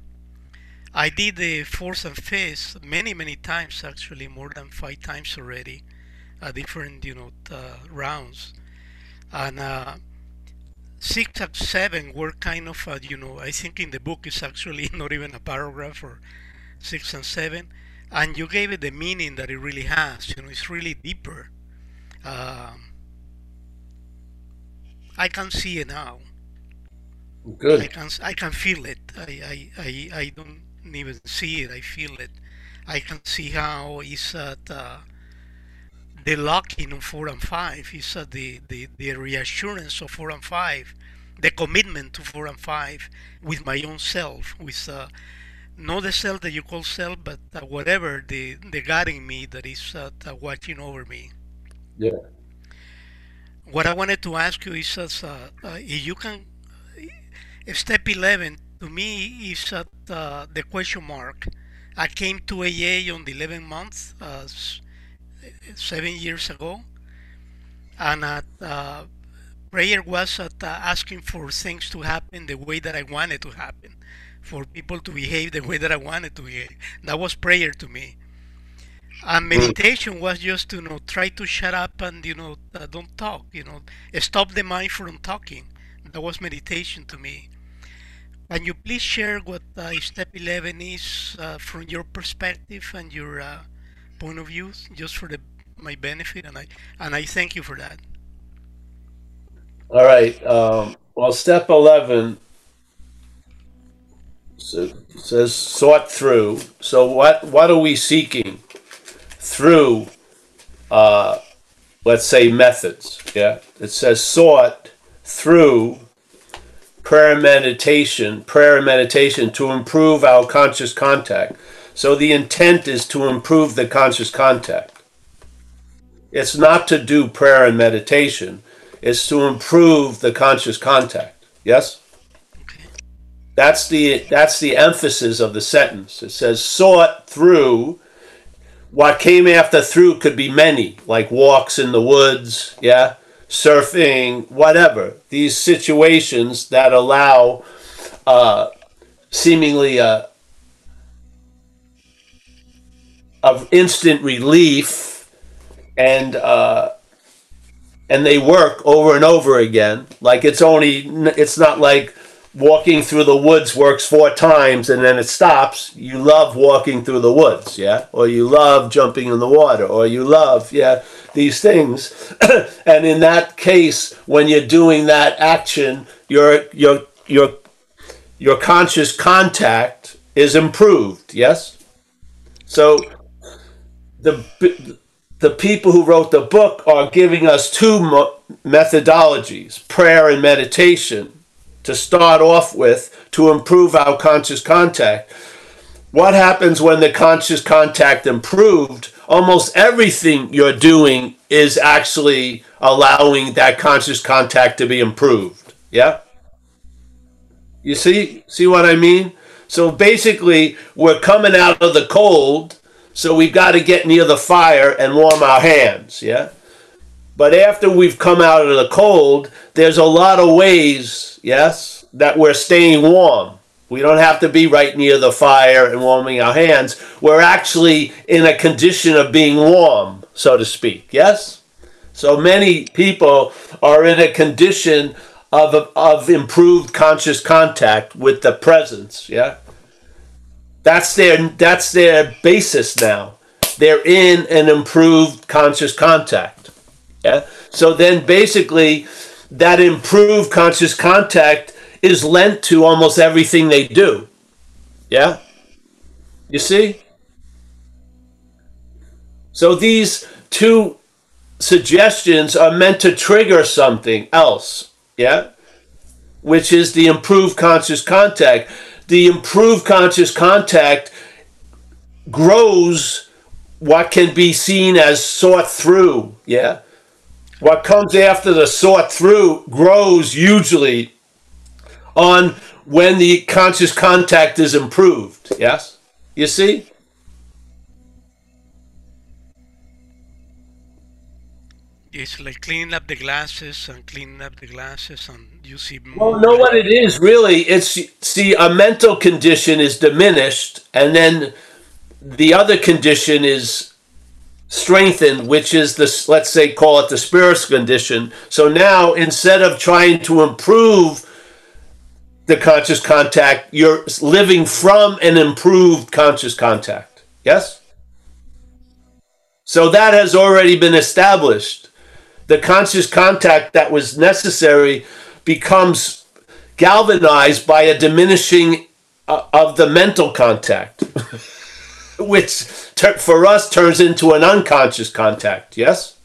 H: I did the fourth and fifth many many times actually, more than five times already, uh, different you know uh, rounds, and uh, six and seven were kind of uh, you know I think in the book it's actually not even a paragraph or six and seven, and you gave it the meaning that it really has. You know, it's really deeper. Um, I can see it now.
D: Good.
H: I can I can feel it. I, I, I, I don't even see it. I feel it. I can see how it's uh, the, locking of four and five It's uh, the, the the reassurance of four and five, the commitment to four and five with my own self, with uh, not the self that you call self, but uh, whatever the the God in me that is uh, uh, watching over me.
D: Yeah.
H: What I wanted to ask you is, uh, uh, if you can if Step 11 to me is at uh, the question mark. I came to AA on the 11th month, uh, seven years ago, and at, uh, prayer was at, uh, asking for things to happen the way that I wanted to happen, for people to behave the way that I wanted to behave. That was prayer to me. And meditation was just to you know try to shut up and you know uh, don't talk. You know, stop the mind from talking. That was meditation to me. Can you please share what uh, step 11 is uh, from your perspective and your uh, point of view, just for the, my benefit? And I and I thank you for that.
D: All right. Um, well, step 11 so- it says sought through. So what what are we seeking through uh, let's say methods, yeah? It says sought through prayer and meditation, prayer and meditation to improve our conscious contact. So the intent is to improve the conscious contact. It's not to do prayer and meditation, it's to improve the conscious contact. Yes? That's the that's the emphasis of the sentence. It says sought through what came after through could be many, like walks in the woods, yeah, surfing, whatever. These situations that allow uh, seemingly a of instant relief and uh, and they work over and over again. Like it's only it's not like walking through the woods works four times and then it stops. You love walking through the woods, yeah, or you love jumping in the water, or you love yeah these things. and in that case, when you're doing that action, your your your your conscious contact is improved. Yes. So the the people who wrote the book are giving us two methodologies prayer and meditation to start off with to improve our conscious contact. What happens when the conscious contact improved? Almost everything you're doing is actually allowing that conscious contact to be improved. Yeah? You see? See what i mean? So basically we're coming out of the cold so we've got to get near the fire and warm our hands, yeah? But after we've come out of the cold, there's a lot of ways, yes, that we're staying warm. We don't have to be right near the fire and warming our hands. We're actually in a condition of being warm, so to speak, yes? So many people are in a condition of, of improved conscious contact with the presence, yeah? That's their that's their basis now. They're in an improved conscious contact. Yeah. So then basically that improved conscious contact is lent to almost everything they do. Yeah? You see? So these two suggestions are meant to trigger something else. Yeah? which is the improved conscious contact. The improved conscious contact grows what can be seen as sought through. Yeah. What comes after the sought through grows usually on when the conscious contact is improved. Yes? You see?
H: It's like cleaning up the glasses and cleaning up the glasses, and you see
D: Well, know what it is really? It's see, a mental condition is diminished, and then the other condition is strengthened, which is this. Let's say, call it the spirits condition. So now, instead of trying to improve the conscious contact, you're living from an improved conscious contact. Yes. So that has already been established. The conscious contact that was necessary becomes galvanized by a diminishing uh, of the mental contact, which tur for us turns into an unconscious contact. Yes?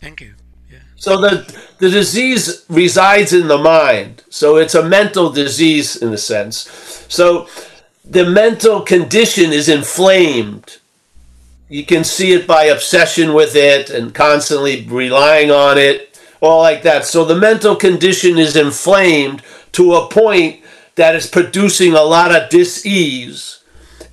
H: Thank you. Yeah.
D: So the, the disease resides in the mind. So it's a mental disease in a sense. So the mental condition is inflamed. You can see it by obsession with it and constantly relying on it, all like that. So the mental condition is inflamed to a point that is producing a lot of dis-ease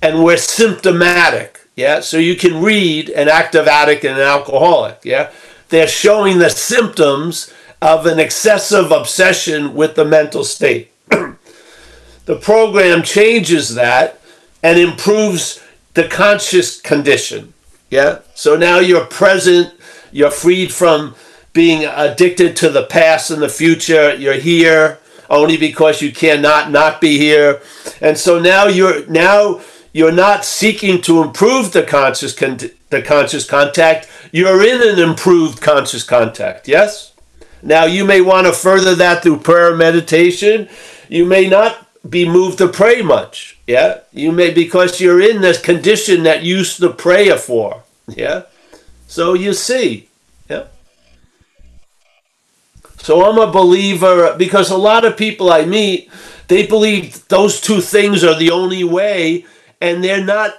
D: and we're symptomatic. Yeah. So you can read an active addict and an alcoholic. Yeah. They're showing the symptoms of an excessive obsession with the mental state. the program changes that and improves the conscious condition. Yeah. So now you're present, you're freed from being addicted to the past and the future. You're here only because you cannot not be here. And so now you're now you're not seeking to improve the conscious con- the conscious contact. You're in an improved conscious contact. Yes? Now you may want to further that through prayer meditation. You may not be moved to pray much. Yeah, you may because you're in this condition that you used to pray for. Yeah, so you see. So I'm a believer because a lot of people I meet, they believe those two things are the only way, and they're not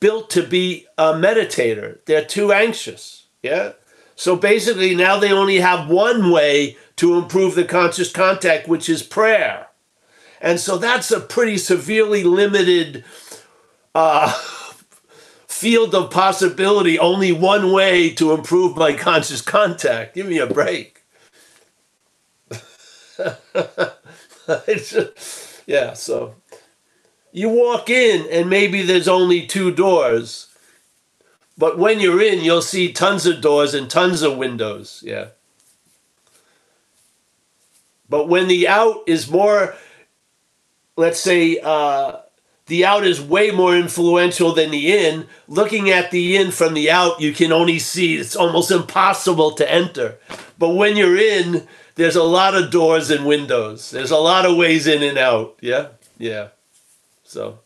D: built to be a meditator. They're too anxious. Yeah. So basically, now they only have one way to improve the conscious contact, which is prayer. And so that's a pretty severely limited uh, field of possibility. Only one way to improve my conscious contact. Give me a break. Just- yeah, so you walk in and maybe there's only two doors. But when you're in, you'll see tons of doors and tons of windows. Yeah. But when the out is more let's say uh, the out is way more influential than the in. Looking at the in from the out, you can only see it's almost impossible to enter. But when you're in, there's a lot of doors and windows. There's a lot of ways in and out. Yeah, yeah. So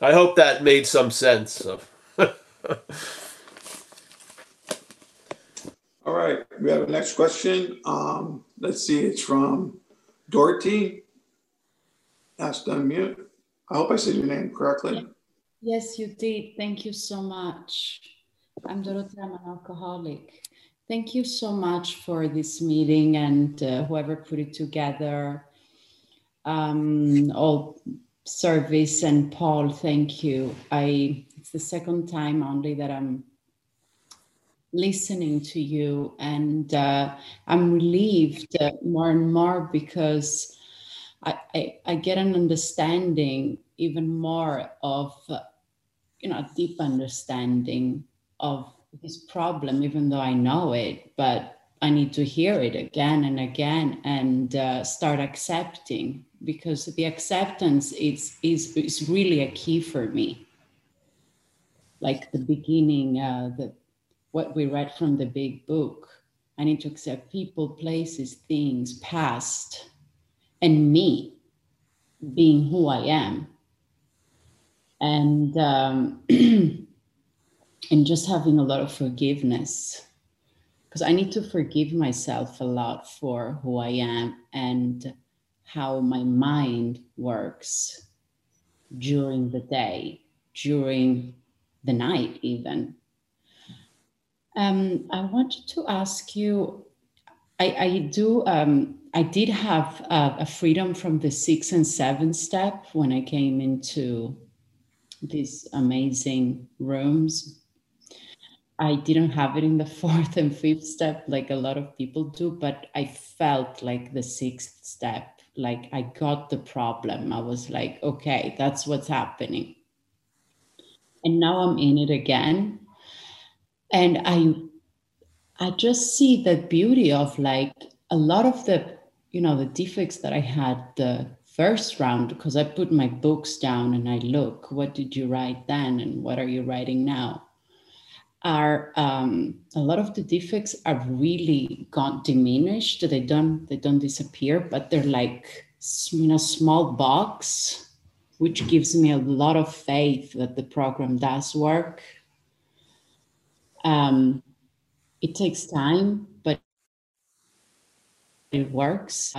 D: I hope that made some sense. So.
A: All right, we have a next question. Um, let's see, it's from Dorothy. Asked to unmute. I hope I said your name correctly.
I: Yes, you did. Thank you so much. I'm Dorothy, I'm an alcoholic. Thank you so much for this meeting and uh, whoever put it together. Um, all service and Paul, thank you. I it's the second time only that I'm listening to you, and uh, I'm relieved uh, more and more because I, I, I get an understanding even more of you know a deep understanding of this problem even though i know it but i need to hear it again and again and uh, start accepting because the acceptance is, is is really a key for me like the beginning uh, the what we read from the big book i need to accept people places things past and me being who I am. And um, and just having a lot of forgiveness because I need to forgive myself a lot for who I am and how my mind works during the day, during the night, even. Um, I wanted to ask you. I, I do. Um, I did have a, a freedom from the six and seven step when I came into these amazing rooms. I didn't have it in the fourth and fifth step like a lot of people do, but I felt like the sixth step, like I got the problem. I was like, okay, that's what's happening. And now I'm in it again. And I I just see the beauty of like a lot of the, you know, the defects that I had the first round because I put my books down and I look, what did you write then and what are you writing now? Are um, a lot of the defects are really gone diminished. They don't they don't disappear, but they're like in a small box, which gives me a lot of faith that the program does work. Um, it takes time, but it works.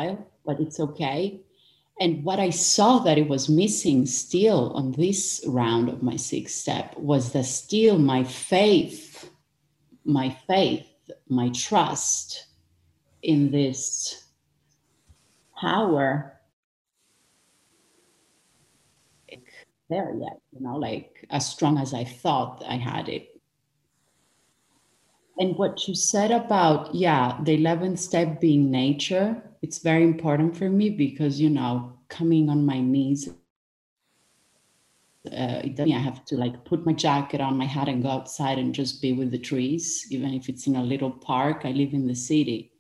I: But it's okay and what I saw that it was missing still on this round of my sixth step was that still my faith, my faith, my trust in this power there yet, you know, like as strong as I thought I had it. And what you said about, yeah, the 11th step being nature, it's very important for me because you know coming on my knees uh, I have to like put my jacket on, my hat, and go outside and just be with the trees, even if it's in a little park. I live in the city.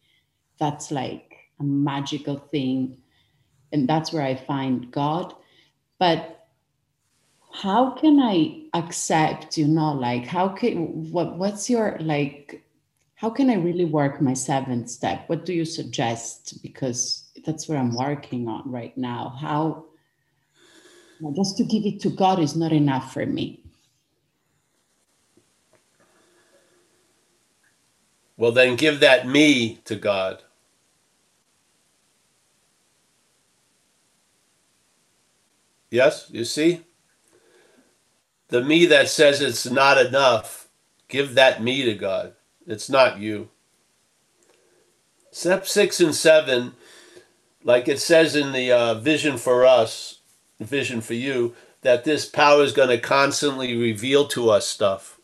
I: That's like a magical thing, and that's where I find God. But how can I accept? You know, like how can what? What's your like? how can I really work my seventh step? What do you suggest? Because that's where I'm working on right now. How just to give it to God is not enough for me.
D: Well, then give that me to God. Yes, you see? The me that says it's not enough, give that me to God. It's not you. Step six and seven, like it says in the uh, vision for us, vision for you, that this power is going to constantly reveal to us stuff.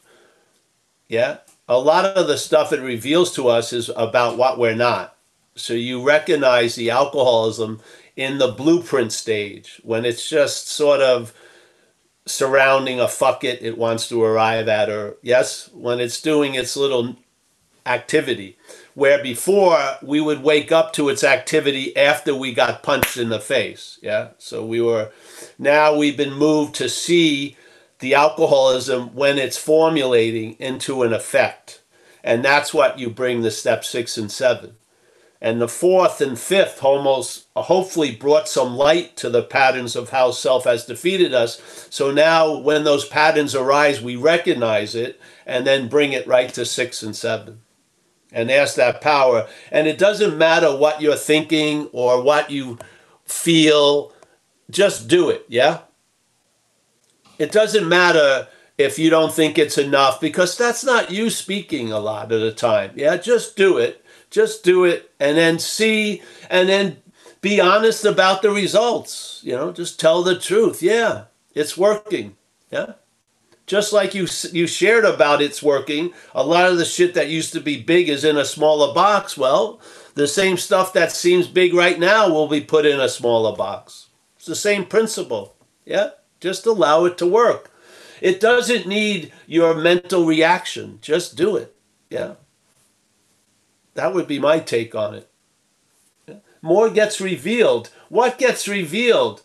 D: Yeah? A lot of the stuff it reveals to us is about what we're not. So you recognize the alcoholism in the blueprint stage when it's just sort of surrounding a fuck it it wants to arrive at or yes when it's doing its little activity. Where before we would wake up to its activity after we got punched in the face. Yeah. So we were, now we've been moved to see the alcoholism when it's formulating into an effect. And that's what you bring the step six and seven. And the fourth and fifth almost hopefully brought some light to the patterns of how self has defeated us. So now when those patterns arise, we recognize it and then bring it right to six and seven and ask that power. And it doesn't matter what you're thinking or what you feel, just do it, yeah? It doesn't matter if you don't think it's enough because that's not you speaking a lot of the time. Yeah, just do it. Just do it and then see and then be honest about the results. You know, just tell the truth. Yeah, it's working. Yeah. Just like you you shared about it's working a lot of the shit that used to be big is in a smaller box. Well the same stuff that seems big right now will be put in a smaller box. It's the same principle. Yeah. Just allow it to work. It doesn't need your mental reaction. Just do it. Yeah that would be my take on it more gets revealed what gets revealed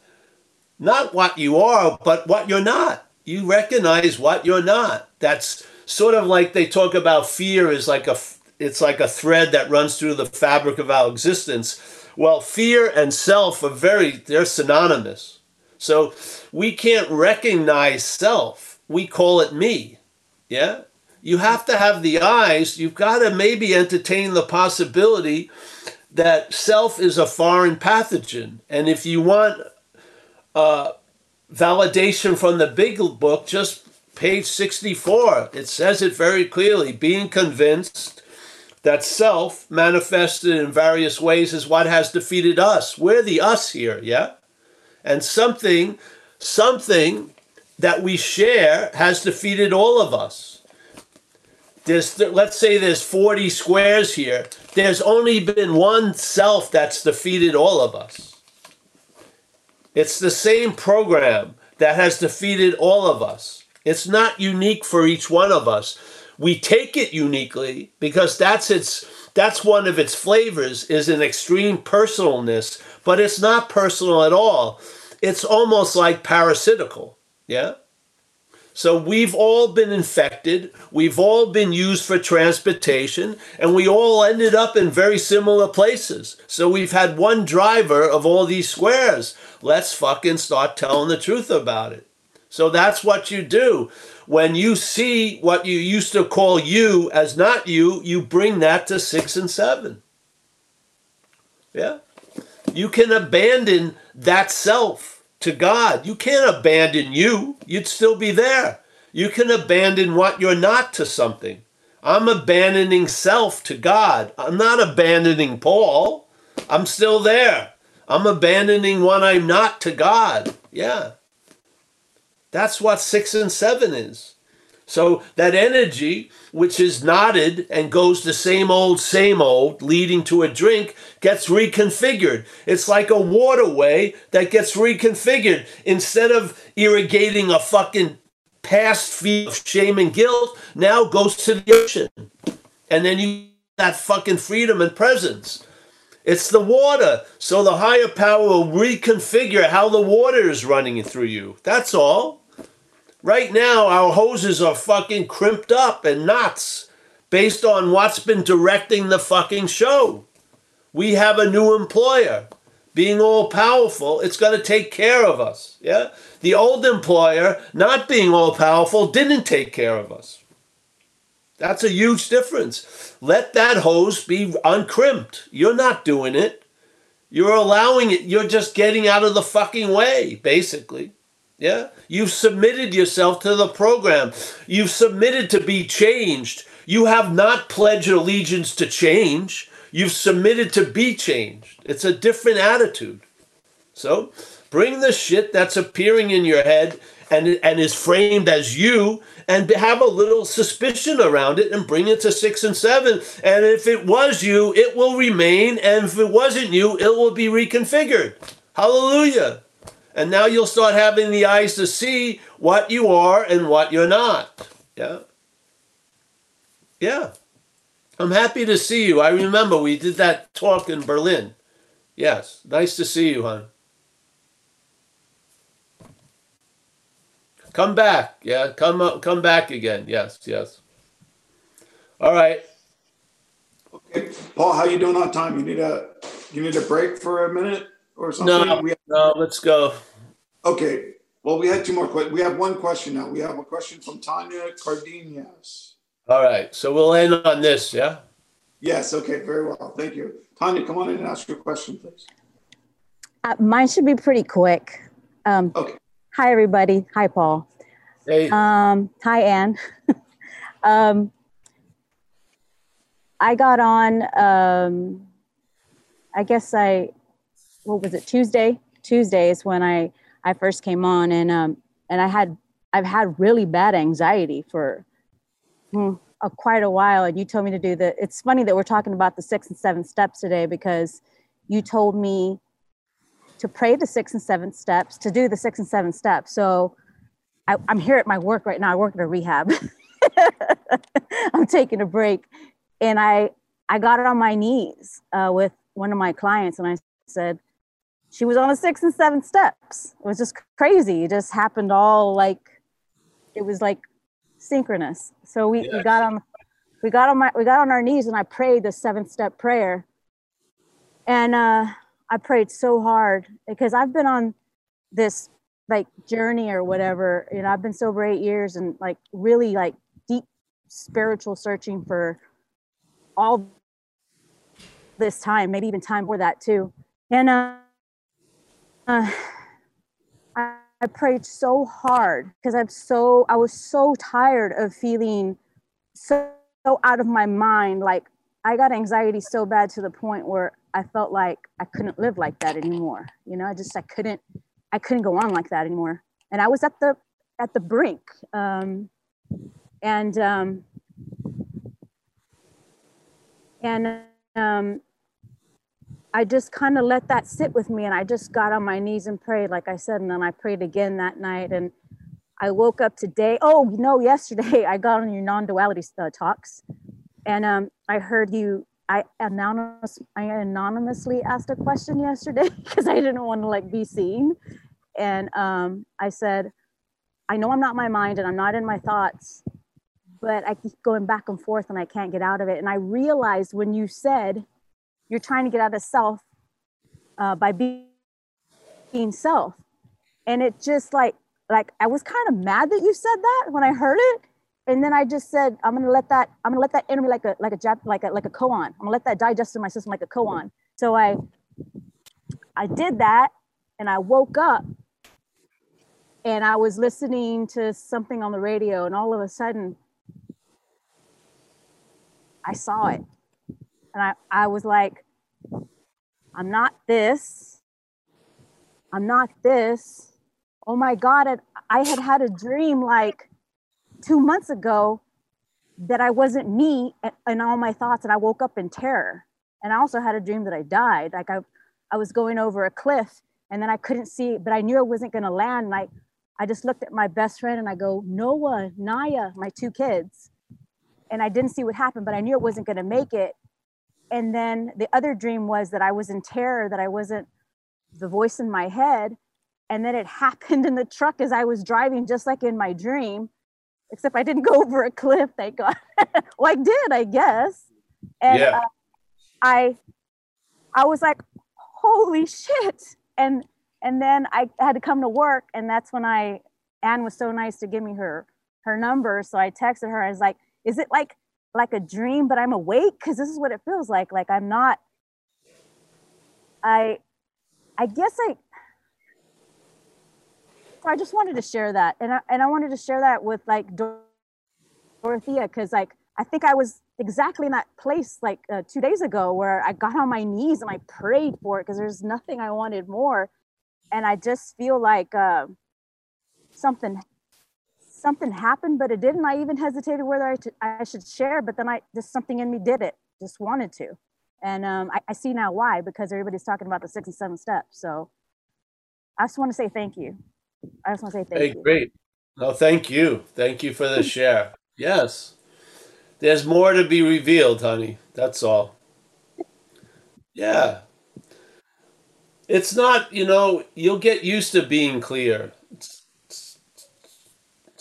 D: not what you are but what you're not you recognize what you're not. That's sort of like they talk about fear is like a it's like a thread that runs through the fabric of our existence. Well, fear and self are very they're synonymous. So we can't recognize self. We call it me. Yeah? You have to have the eyes. You've got to maybe entertain the possibility that self is a foreign pathogen. And if you want uh, validation from the big book, just page 64. It says it very clearly being convinced that self manifested in various ways is what has defeated us. We're the us here, yeah? And something, something that we share has defeated all of us. There's, let's say there's 40 squares here. There's only been one self that's defeated all of us. It's the same program that has defeated all of us. It's not unique for each one of us. We take it uniquely because that's its that's one of its flavors is an extreme personalness, but it's not personal at all. It's almost like parasitical. Yeah? So we've all been infected, we've all been used for transportation, and we all ended up in very similar places. So we've had one driver of all these squares. Let's fucking start telling the truth about it. So that's what you do. When you see what you used to call you as not you, you bring that to six and seven. Yeah? You can abandon that self to God. You can't abandon you, you'd still be there. You can abandon what you're not to something. I'm abandoning self to God. I'm not abandoning Paul. I'm still there. I'm abandoning what I'm not to God. Yeah. That's what six and seven is. So that energy, which is knotted and goes the same old, same old, leading to a drink, gets reconfigured. It's like a waterway that gets reconfigured. Instead of irrigating a fucking past field of shame and guilt, now goes to the ocean. And then you that fucking freedom and presence. It's the water. So the higher power will reconfigure how the water is running through you. That's all. Right now, our hoses are fucking crimped up and knots based on what's been directing the fucking show. We have a new employer. Being all powerful, it's going to take care of us. Yeah? The old employer, not being all powerful, didn't take care of us. That's a huge difference. Let that hose be uncrimped. You're not doing it. You're allowing it. You're just getting out of the fucking way, basically. Yeah? You've submitted yourself to the program. You've submitted to be changed. You have not pledged allegiance to change. You've submitted to be changed. It's a different attitude. So bring the shit that's appearing in your head and, and is framed as you and have a little suspicion around it and bring it to six and seven. And if it was you, it will remain. And if it wasn't you, it will be reconfigured. Hallelujah. And now you'll start having the eyes to see what you are and what you're not. Yeah. Yeah. I'm happy to see you. I remember we did that talk in Berlin. Yes. Nice to see you, hon. Come back. Yeah. Come come back again. Yes. Yes. All right.
A: Okay, Paul, how you doing on time? You need a you need a break for a minute? Or something?
D: No,
A: we have,
D: no, let's go.
A: Okay. Well, we had two more questions. We have one question now. We have a question from Tanya Cardenas.
D: All right. So we'll end on this, yeah?
A: Yes. Okay. Very well. Thank you. Tanya, come on in and ask your question, please.
J: Uh, mine should be pretty quick. Um,
A: okay.
J: Hi, everybody. Hi, Paul.
D: Hey.
J: Um, hi, Anne. um, I got on, um, I guess I what was it Tuesday? Tuesday is when I I first came on, and um and I had I've had really bad anxiety for hmm, a, quite a while. And you told me to do the. It's funny that we're talking about the six and seven steps today because you told me to pray the six and seven steps to do the six and seven steps. So I, I'm here at my work right now. I work at a rehab. I'm taking a break, and I I got on my knees uh, with one of my clients, and I said, she was on the six and seven steps. It was just crazy. It just happened all like it was like synchronous. So we, we got on we got on my we got on our knees and I prayed the seventh step prayer. And uh I prayed so hard because I've been on this like journey or whatever. You know, I've been sober eight years and like really like deep spiritual searching for all this time, maybe even time for that too. And uh, uh, I, prayed so hard because I'm so I was so tired of feeling so, so out of my mind. Like I got anxiety so bad to the point where I felt like I couldn't live like that anymore. You know, I just I couldn't I couldn't go on like that anymore. And I was at the at the brink. Um, and um, and um, I just kind of let that sit with me, and I just got on my knees and prayed, like I said, and then I prayed again that night, and I woke up today. Oh, know, yesterday I got on your non-duality uh, talks, and um, I heard you. I anonymous, I anonymously asked a question yesterday because I didn't want to like be seen, and um, I said, I know I'm not my mind and I'm not in my thoughts, but I keep going back and forth and I can't get out of it. And I realized when you said you're trying to get out of self uh, by being, self, and it just like like I was kind of mad that you said that when I heard it. And then I just said, I'm gonna let that, I'm gonna let that enter me like a like a jap, like a like a koan. I'm gonna let that digest in my system like a koan. So I I did that and I woke up and I was listening to something on the radio, and all of a sudden, I saw it. And I, I was like, I'm not this. I'm not this. Oh my God. I had had a dream like two months ago that I wasn't me and all my thoughts, and I woke up in terror. And I also had a dream that I died. Like I, I was going over a cliff and then I couldn't see, but I knew I wasn't going to land. And I, I just looked at my best friend and I go, Noah, Naya, my two kids. And I didn't see what happened, but I knew it wasn't going to make it. And then the other dream was that I was in terror, that I wasn't the voice in my head. And then it happened in the truck as I was driving, just like in my dream, except I didn't go over a cliff, thank God. well, I did, I guess. And
D: Yeah.
J: uh, I, I was like, holy shit. And and then I had to come to work, and that's when I Anne was so nice to give me her her number. So I texted her. I was like, "Is it like like a dream, but I'm awake? Because this is what it feels like. Like I'm not. I I guess I. So I just wanted to share that, and I and I wanted to share that with like Dor- Dorothea, because like I think I was exactly in that place like uh, two days ago where I got on my knees and I prayed for it because there's nothing I wanted more and I just feel like uh, something something happened, but it didn't. I even hesitated whether I, t- I should share, but then I just something in me did it, just wanted to, and um, I, I see now why because everybody's talking about the six and seven steps. So I just want to say thank you. I just want to say thank
D: Hey,
J: you.
D: great. No, thank you. Thank you for the share. Yes. There's more to be revealed, honey. That's all. Yeah. It's not, you know, you'll get used to being clear.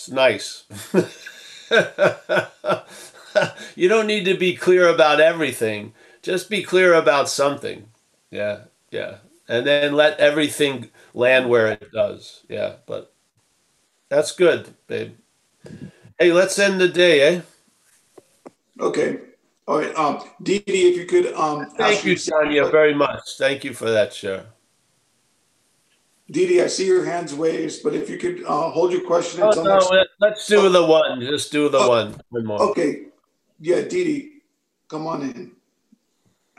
D: It's, nice. you don't need to be clear about everything. Just be clear about something. Yeah, yeah. And then let everything land where it does. Yeah, but that's good, babe. Hey, let's end the day, eh?
A: Okay. All right. Um, Dee Dee, if you could. Um,
D: Thank you, Tanya, very much. Thank you for that, share.
A: Dee Dee, I see your hands raised, but if you could uh, hold your question
D: Oh,
A: until
D: no,
A: next.
D: let- let's do the one. Just do the
A: Oh,
D: one. One more.
A: Okay. Yeah, Dee Dee, come on in.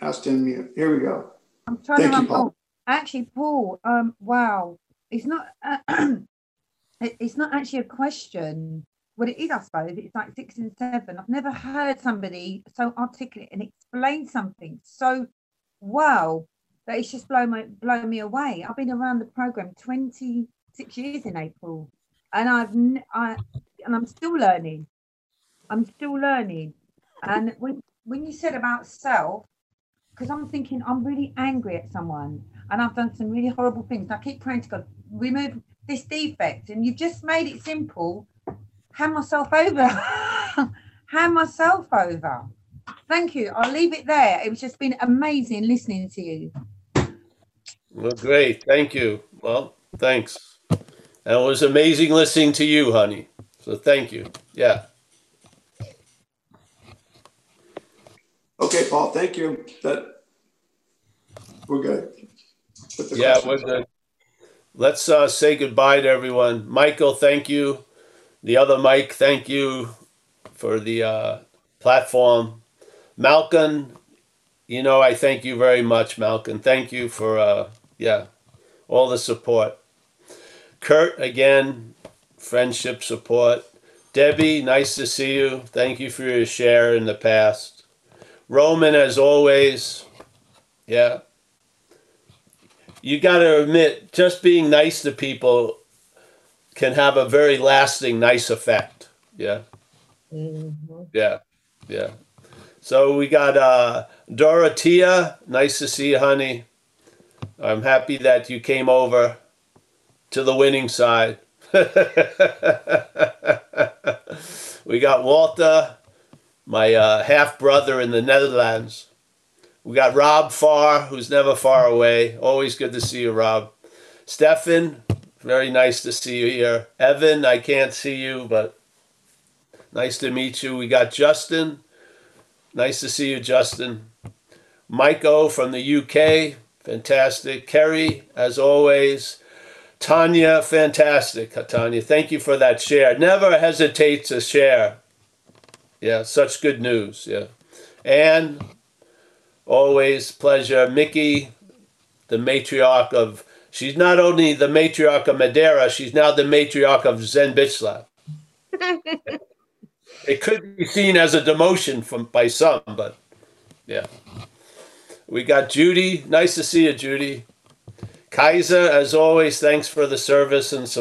A: Ask to unmute. Here we go.
K: I'm trying
A: Thank
K: to
A: you, Paul.
K: Actually, Paul, um, wow, it's not. it- it's not actually a question. What it is, I suppose, it's like six and seven. I've never heard somebody so articulate and explain something so wow that it's just blown my blown me away. I've been around the program 26 years in April, and I've I and I'm still learning. I'm still learning. And when when you said about self, because I'm thinking I'm really angry at someone and I've done some really horrible things. I keep praying to God, remove this defect, and you've just made it simple. Hand myself over. Hand myself over. Thank you. I'll leave it there. It's just been amazing listening to you.
D: Well, great. Thank you. Well, thanks. And it was amazing listening to you, honey. So thank you. Yeah.
A: Okay, Paul, thank you. That, we're good.
D: Yeah, we're good. Let's uh, say goodbye to everyone. Michael, thank you. The other Mike, thank you for the uh, platform. Malcolm, you know, I thank you very much, Malcolm. Thank you for, uh, yeah, all the support. Kurt, again, friendship support. Debbie, nice to see you. Thank you for your share in the past. Roman, as always, yeah, you got to admit, just being nice to people can have a very lasting, nice effect. Yeah,
C: Mhm.
D: yeah, yeah. So we got uh, Dorothea. Nice to see you, honey. I'm happy that you came over to the winning side. we got Walter, my uh, half brother in the Netherlands. We got Rob Farr, who's never far away. Always good to see you, Rob. Stefan, very nice to see you here. Evan, I can't see you, but nice to meet you. We got Justin. Nice to see you, Justin. Mike O from the UK, fantastic. Kerry, as always. Tanya, fantastic. Tanya, thank you for that share. Never hesitate to share. Yeah, such good news. Yeah. And always pleasure. Mickey, the matriarch of, she's not only the matriarch of Madeira, she's now the matriarch of Zen Bitch Slap. it could be seen as a demotion from by some, but yeah. We got Judy. Nice to see you, Judy. Kaiser, as always, thanks for the service and support.